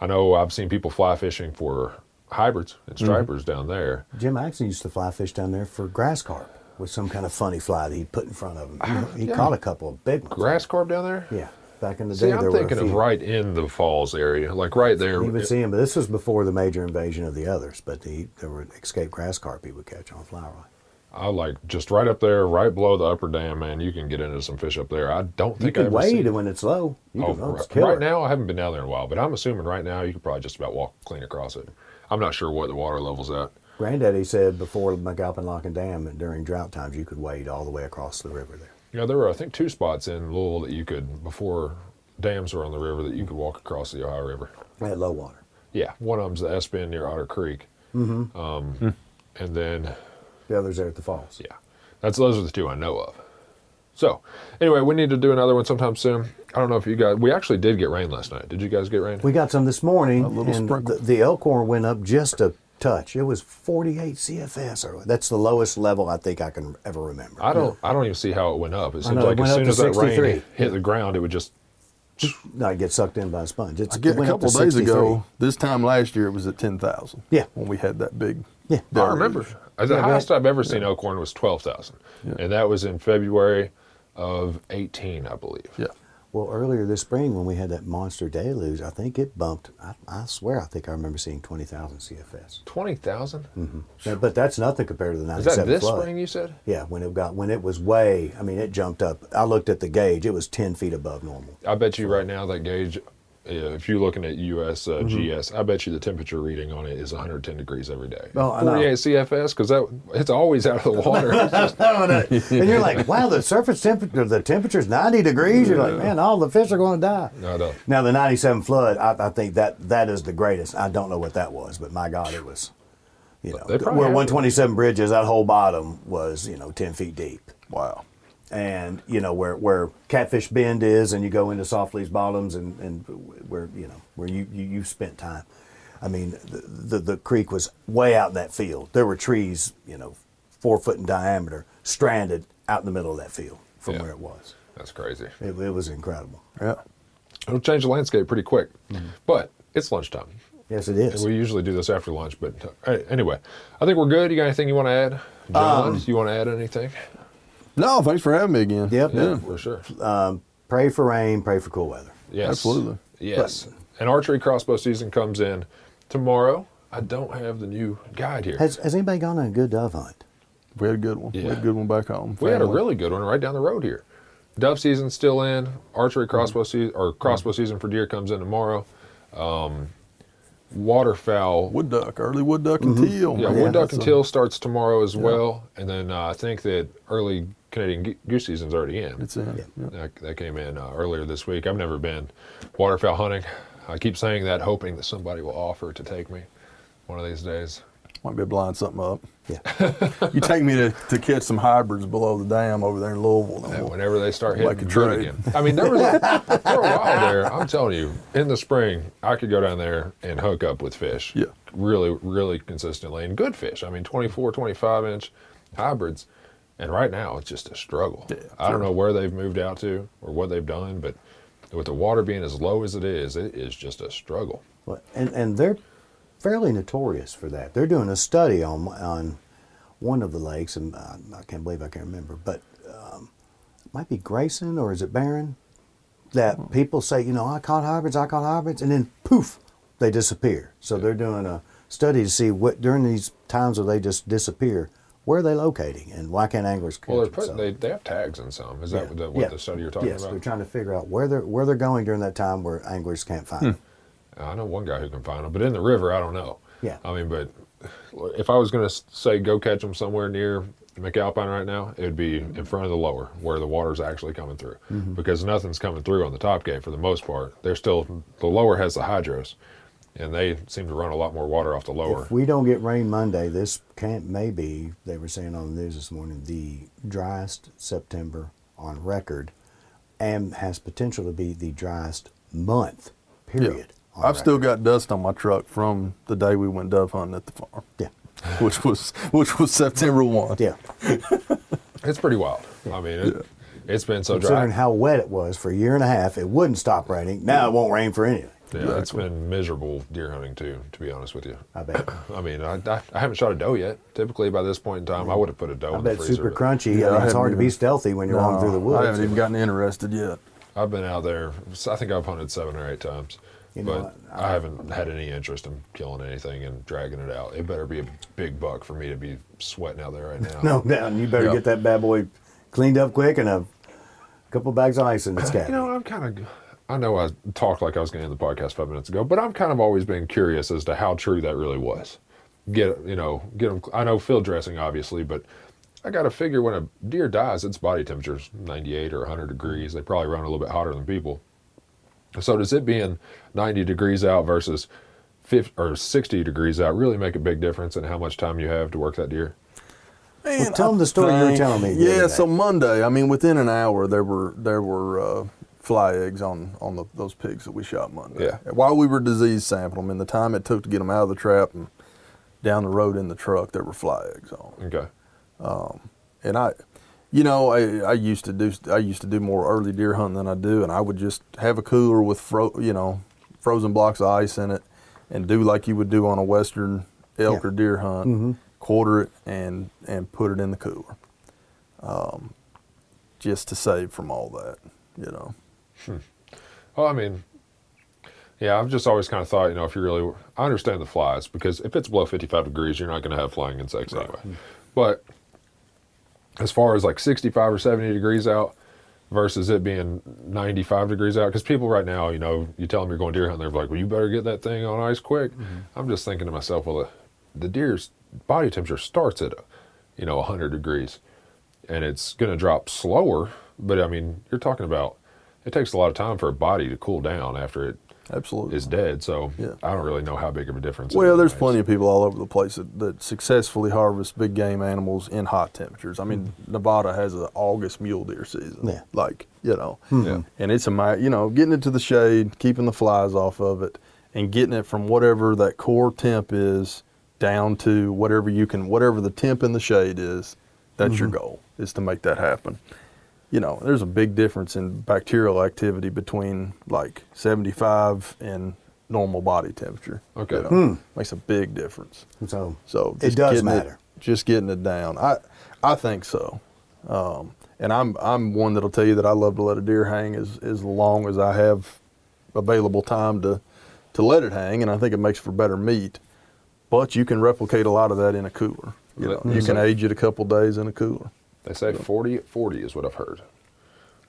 I know I've seen people fly fishing for hybrids and mm-hmm. stripers down there. Jim Axon used to fly fish down there for grass carp with some kind of funny fly that he'd put in front of him. He, he yeah. caught a couple of big ones. Grass carp down there. Yeah. Back in the See, day, I'm there were a thinking of right in the falls area, like right there. He would see him, but this was before the major invasion of the others. But he, there were escaped grass carp he would catch on fly rod. I like just right up there, right below the upper dam, man. You can get into some fish up there. I don't You think I can ever wade when it's low. You Oh, can oh, right, right now I haven't been down there in a while, but I'm assuming right now you could probably just about walk clean across it. I'm not sure what the water level's at. Granddaddy said before McAlpine Lock and Dam during drought times you could wade all the way across the river there. Yeah, there were I think two spots in Louisville that you could before dams were on the river that you could walk across the Ohio River. At low water. Yeah, one of them's the S Bend near Otter Creek, mm-hmm. um, and then The others are at the falls. yeah, that's those are the two I know of. So anyway, we need to do another one sometime soon. I don't know if you guys. We actually did get rain last night. Did you guys get rain? We got some this morning, A little and sprinkle. the, the Elkhorn went up just a touch. It was 48 CFS, or that's the lowest level I think I can ever remember. I don't. I don't even see how it went up. It seems know, like went as soon as that rain hit the ground, it would just. *laughs* Not get sucked in by a sponge. It's, I get it a went couple days ago. This time last year, it was at ten thousand. Yeah. when we had that big. Yeah. I remember. The Yeah, highest right. I've ever seen Elkhorn was twelve thousand, and that was in February of eighteen, I believe. Yeah, Well, earlier this spring when we had that monster deluge, I think it bumped. I, I swear, I think I remember seeing twenty thousand CFS. Twenty thousand. Mm-hmm. Yeah, But that's nothing compared to the Is ninety-seven that this flood. spring? You said. Yeah, when it got when it was way. I mean, it jumped up. I looked at the gauge; it was ten feet above normal. I bet you right now that gauge, if you're looking at US uh, GS, I bet you the temperature reading on it is 110 degrees every day. Oh, I know. 48 CFS because that it's always out of the water. *laughs* Just- and you're like, *laughs* wow, the surface temperature, the temperature's 90 degrees. You're like, man, all the fish are going to die. I know. Now the 97 flood, I, I think that that is the greatest. I don't know what that was, but my God, it was. You know, where 127 bridges, that whole bottom was you know 10 feet deep, Wow. And you know where where Catfish Bend is, and you go into Softly's bottoms, and and where you know where you you, you spent time. I mean, the, the the creek was way out in that field. There were trees, you know, four foot in diameter, stranded out in the middle of that field from Yeah. where it was. That's crazy. It, it was incredible. Yeah. It'll change the landscape pretty quick, but it's lunchtime. Yes, it is. We usually do this after lunch, but uh, anyway, I think we're good. You got anything you want to add, John? you want to add anything? No, thanks for having me again. Yep. Yeah, for sure. Pray for rain, pray for cool weather. Yes, Absolutely. Yes, and archery crossbow season comes in tomorrow. I don't have the new guide here. Has, has anybody gone on a good dove hunt? We had a good one. We had a good one back home. We had a really good one right down the road here. Dove season's still in. Archery crossbow season or crossbow season for deer comes in tomorrow. Um, waterfowl, wood duck, early wood duck and teal. yeah, man. wood duck and a- teal starts tomorrow as well. And then uh, I think that early Canadian goose season's already in. It's in. Yeah. Yeah. That, that came in uh, earlier this week. I've never been waterfowl hunting. I keep saying that, hoping that somebody will offer to take me one of these days. Might be able to line something up. Yeah. You take me to, to catch some hybrids below the dam over there in Louisville. then Yeah, we'll- whenever they start hitting Like a the good trade. again. I mean, there was a, for a while there. I'm telling you, in the spring, I could go down there and hook up with fish. Yeah. really, really consistently and good fish. I mean, 24, 25 inch hybrids, and right now it's just a struggle. Yeah, I don't know where they've moved out to or what they've done, but with the water being as low as it is, it is just a struggle. Well, and and they're fairly notorious for that. They're doing a study on on one of the lakes, and uh, I can't believe I can't remember, but um, it might be Grayson or is it Barren? That people say, you know, I caught hybrids, I caught hybrids, and then poof, they disappear. So they're doing a study to see what during these times where they just disappear, where are they locating, and why can't anglers catch Well, they're them? putting, they, they have tags in some. Is that Yeah. what, the, what Yeah. the study you're talking yes, about? they're trying to figure out where they're where they're going during that time where anglers can't find them. I know one guy who can find them, but in the river, I don't know. Yeah. I mean, but if I was going to say go catch them somewhere near McAlpine right now, it would be in front of the lower where the water's actually coming through Mm-hmm. because nothing's coming through on the top gate for the most part. They're still, the lower has the hydros and they seem to run a lot more water off the lower. If we don't get rain Monday, this can't maybe they were saying on the news this morning the driest September on record, and has potential to be the driest month. Period. on I've still got dust on my truck from the day we went dove hunting at the farm, *laughs* yeah which was which was September one. yeah. *laughs* It's pretty wild. I mean, it, it's been so Considering dry. Considering how wet it was for a year and a half, it wouldn't stop raining. Now it won't rain for anything. Yeah, it's been miserable deer hunting too, to be honest with you. I bet. *clears throat* I mean, I, I, I haven't shot a doe yet. Typically, by this point in time, I would have put a doe I in the bet freezer. super but- crunchy. Yeah, I I mean, it's haven't hard to be stealthy when you're walking through the woods. I haven't even gotten interested yet. I've been out there. I think I've hunted seven or eight times, You know, but I, haven't had any interest in killing anything and dragging it out. It better be a big buck for me to be sweating out there right now. *laughs* No doubt. You better Yeah. get that bad boy cleaned up quick and a couple bags of ice in its cab. You know, I'm kind of. I know I talked like I was going to end the podcast five minutes ago, but I'm kind of always been curious as to how true that really was. Get you know, get them. I know field dressing obviously, but I got to figure when a deer dies, its body temperature's 98 or 100 degrees. They probably run a little bit hotter than people. So does it being 90 degrees out versus 50 or 60 degrees out really make a big difference in how much time you have to work that deer? Man, tell I 'em the story you were telling me Yeah, so. Monday, I mean, within an hour, there were there were uh, fly eggs on on the, those pigs that we shot Monday. Yeah. While we were disease sampling them, in the time it took to get them out of the trap and down the road in the truck, there were fly eggs on. 'em. Okay. And I, you know, I, I used to do I used to do more early deer hunting than I do, and I would just have a cooler with fro, you know, frozen blocks of ice in it, and do like you would do on a western elk Yeah. or deer hunt, Mhm. quarter it and and put it in the cooler, um, just to save from all that, you know. Well, I mean, yeah, I've just always kind of thought, you know, if you really, I understand the flies because if it's below 55 degrees, you're not going to have flying insects anyway. But as far as like 65 or 70 degrees out versus it being 95 degrees out, because people right now, you know, you tell them you're going deer hunting, they're like, well, you better get that thing on ice quick. Mm-hmm. I'm just thinking to myself, well, the, the deer's body temperature starts at, you know, 100 degrees and it's going to drop slower. But I mean, you're talking about it takes a lot of time for a body to cool down after it Absolutely. is dead. So Yeah. I don't really know how big of a difference. Well, there's makes. plenty of people all over the place that, that successfully harvest big game animals in hot temperatures. I mean, hmm. Nevada has an August mule deer season. Yeah. Like, you know, hmm. Yeah. and it's a, ma- you know, getting it to the shade, keeping the flies off of it, and getting it from whatever that core temp is down to whatever you can, whatever the temp in the shade is, that's your mm-hmm. goal, is to make that happen. You know, there's a big difference in bacterial activity between like 75 and normal body temperature. Okay. You know, Makes a big difference. So, So it does getting matter. just getting it down. I I think so. Um, and I'm I'm one that'll tell you that I love to let a deer hang as as long as I have available time to to let it hang, and I think it makes for better meat. But you can replicate a lot of that in a cooler. You know, you can Mhm. age it a couple days in a cooler. They say 40 at 40 is what I've heard.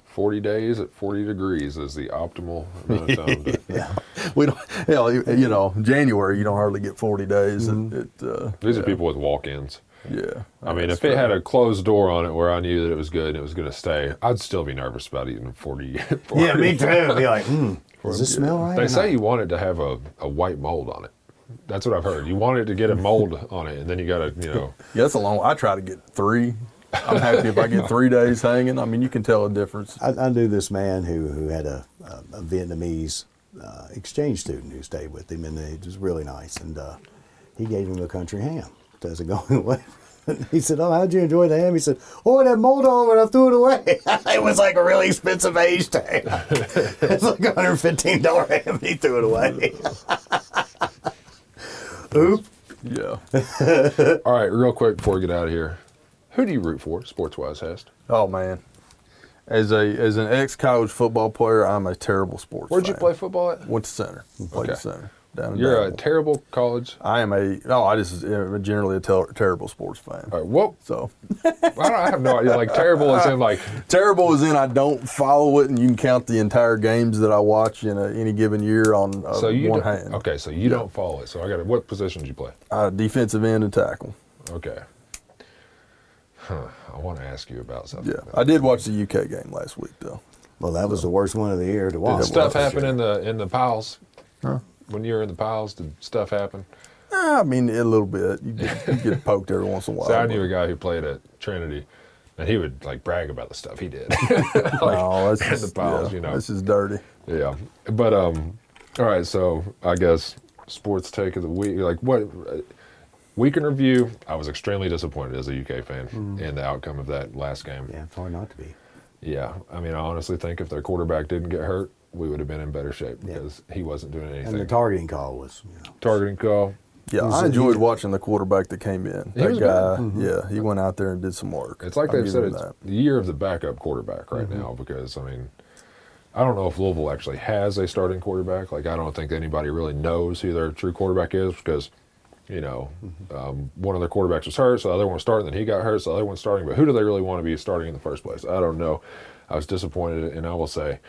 40 days at 40 degrees is the optimal amount of time. To, *laughs* yeah. *laughs* We don't, hell, you know, January you don't hardly get 40 days. It, it, uh, These yeah, are people with walk-ins. Yeah. I mean, if it had a closed door on it where I knew that it was good and it was going to stay, I'd still be nervous about eating 40. *laughs* 40. Yeah, me too. Be like, hmm, does this smell right? They say not? you want it to have a, a white mold on it. That's what I've heard. You want it to get a mold on it, and then you got to, you know, Yeah, that's a long. I try to get three. I'm happy if I get three days hanging. I mean, you can tell a difference. I, I knew this man who, who had a, a, a Vietnamese uh, exchange student who stayed with him, and he was really nice. And uh, he gave him a country ham as a going away. he said, "Oh, how'd you enjoy the ham?" He said, "Oh, that mold on it, I threw it away. *laughs* it was like a really expensive aged ham. *laughs* it's like a hundred fifteen dollar ham. He threw it away. *laughs* Oop. Yeah. all right, real quick before we get out of here, who do you root for, sports wise, Hest? Oh man, as a as an ex college football player, I'm a terrible sports. Where'd you play football at? Went to center. Played Okay. center. Down You're a terrible college. I am a no. I just am generally a ter- terrible sports fan. All right, whoa. So *laughs* I, don't, I have no idea. Like, terrible is in, like, *laughs* terrible is in I don't follow it, and you can count the entire games that I watch in a, any given year on uh, so you one hand. Okay, so you don't follow it. So I got what position did you play? Uh, defensive end and tackle. Okay. Huh. I want to ask you about something. Yeah, I did watch the UK game last week though. Well, that was the worst one of the year to watch. Did Stuff happen sure. in the in the piles. Huh? When you were in the piles, did stuff happen? I mean, a little bit. You get, you get *laughs* poked every once in a while. So I knew but- a guy who played at Trinity, and he would like brag about the stuff he did. *laughs* *laughs* no, that's in just, the piles, yeah, you know. This is dirty. yeah, but um, all right. So I guess sports take of the week. Like what? Week in review. I was extremely disappointed as a UK fan in the outcome of that last game. Yeah, it's hard not to be. Yeah, I mean, I honestly think if their quarterback didn't get hurt, we would have been in better shape Yeah. because he wasn't doing anything. And the targeting call was, you know, Targeting call. Yeah, Was I enjoyed he- watching the quarterback that came in. He that was guy, good. yeah, he went out there and did some work. It's like they've said it's that. the year of the backup quarterback right Mm-hmm. now because I mean, I don't know if Louisville actually has a starting quarterback. Like I don't think anybody really knows who their true quarterback is because, you know, um, one of their quarterbacks was hurt, so the other one was starting, then he got hurt, so the other one's starting. But who do they really want to be starting in the first place? I don't know. I was disappointed, and I will say,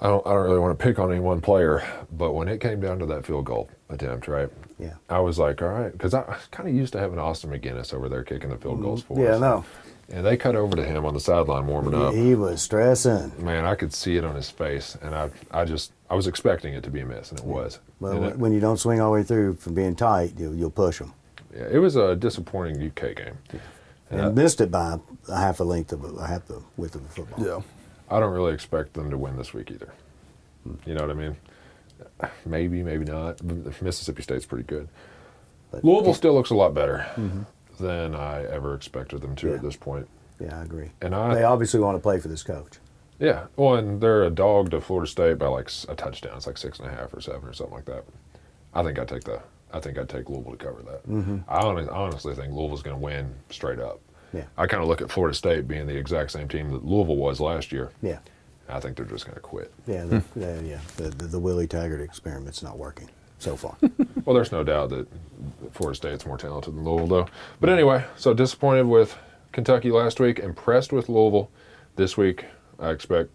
I don't, I don't really want to pick on any one player, but when it came down to that field goal attempt, right? yeah. I was like, all right, because I kind of used to having Austin MacGinnis over there kicking the field goals for Mm-hmm. Yeah, us. no. And they cut over to him on the sideline warming up. He, he was stressing. Man, I could see it on his face, and I, I just, I was expecting it to be a miss, and it was. Well, And when, it, when you don't swing all the way through from being tight, you, you'll push them. yeah, it was a disappointing UK game. And Yeah. missed it by a half a length of a, a half the width of a football. Yeah, I don't really expect them to win this week either. You know what I mean? Maybe, maybe not. Mississippi State's pretty good. But- Louisville still looks a lot better mm-hmm. Than I ever expected them to Yeah. at this point. Yeah, I agree. And I, they obviously want to play for this coach. Yeah, well, and they're a dog to Florida State by like a touchdown. It's like six and a half or seven or something like that. I think I take the. I think I'd take Louisville to cover that. Mm-hmm. I honest, honestly think Louisville's going to win straight up. Yeah. I kind of look at Florida State being the exact same team that Louisville was last year, Yeah. I think they're just going to quit. Yeah, the, hmm. the- yeah. The, the, the Willie Taggart experiment's not working so far. *laughs* Well, there's no doubt that Florida State's more talented than Louisville, though. But anyway, so disappointed with Kentucky last week, impressed with Louisville this week. I expect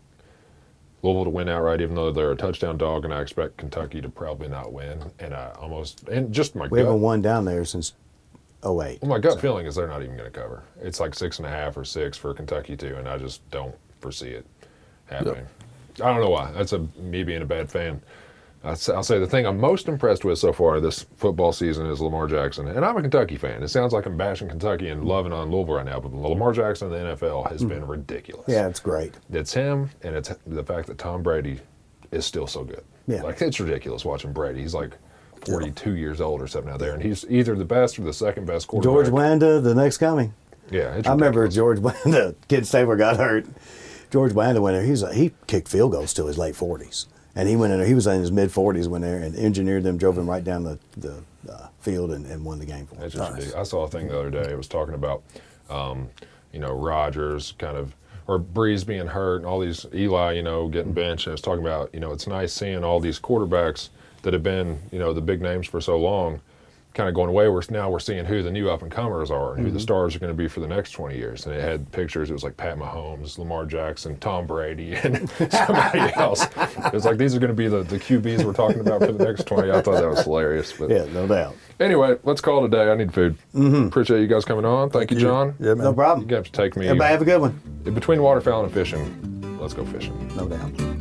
Louisville to win outright, even though they're a touchdown dog, and I expect Kentucky to probably not win. And I almost, and just my we gut, haven't won down there since 08. well, my gut feeling is they're not even going to cover. It's like six and a half or six for Kentucky too, and I just don't foresee it happening. I don't know why. That's a me being a bad fan. I'll say the thing I'm most impressed with so far this football season is Lamar Jackson, and I'm a Kentucky fan. It sounds like I'm bashing Kentucky and loving on Louisville right now, but Lamar Jackson in the NFL has hmm. been ridiculous. Yeah, it's great. it's him, and it's the fact that Tom Brady is still so good. Yeah. like it's ridiculous watching Brady. He's like 42 years old or something out there, and he's either the best or the second best quarterback. George Blanda, the next coming. Yeah, it's I remember. George Blanda, *laughs* Ken Stabler got hurt. George Blanda went there. He's a, he kicked field goals till his late 40s. And he went in there, he was in his mid 40s, went there and engineered them, drove him right down the, the uh, field and, and won the game for him. That's just ridiculous. I saw a thing the other day. It was talking about, um, you know, Rogers kind of, or Brees being hurt, and all these Eli, you know, getting benched. And it was talking about, you know, it's nice seeing all these quarterbacks that have been, you know, the big names for so long, kind of going away. We're now we're seeing who the new up and comers are and who the mm-hmm. stars are going to be for the next 20 years. And it had pictures. It was like Pat Mahomes, Lamar Jackson, Tom Brady, *laughs* and somebody *laughs* else. It was like these are going to be the, the QBs we're talking about for the next 20. I thought that was hilarious. But Yeah, no doubt. Anyway, let's call it a day. I need food. Mm-hmm. Appreciate you guys coming on. Thank, you, John. Yeah, man. No problem. You have to take me Everybody have a good one. between waterfowl and fishing. Let's go fishing. No doubt.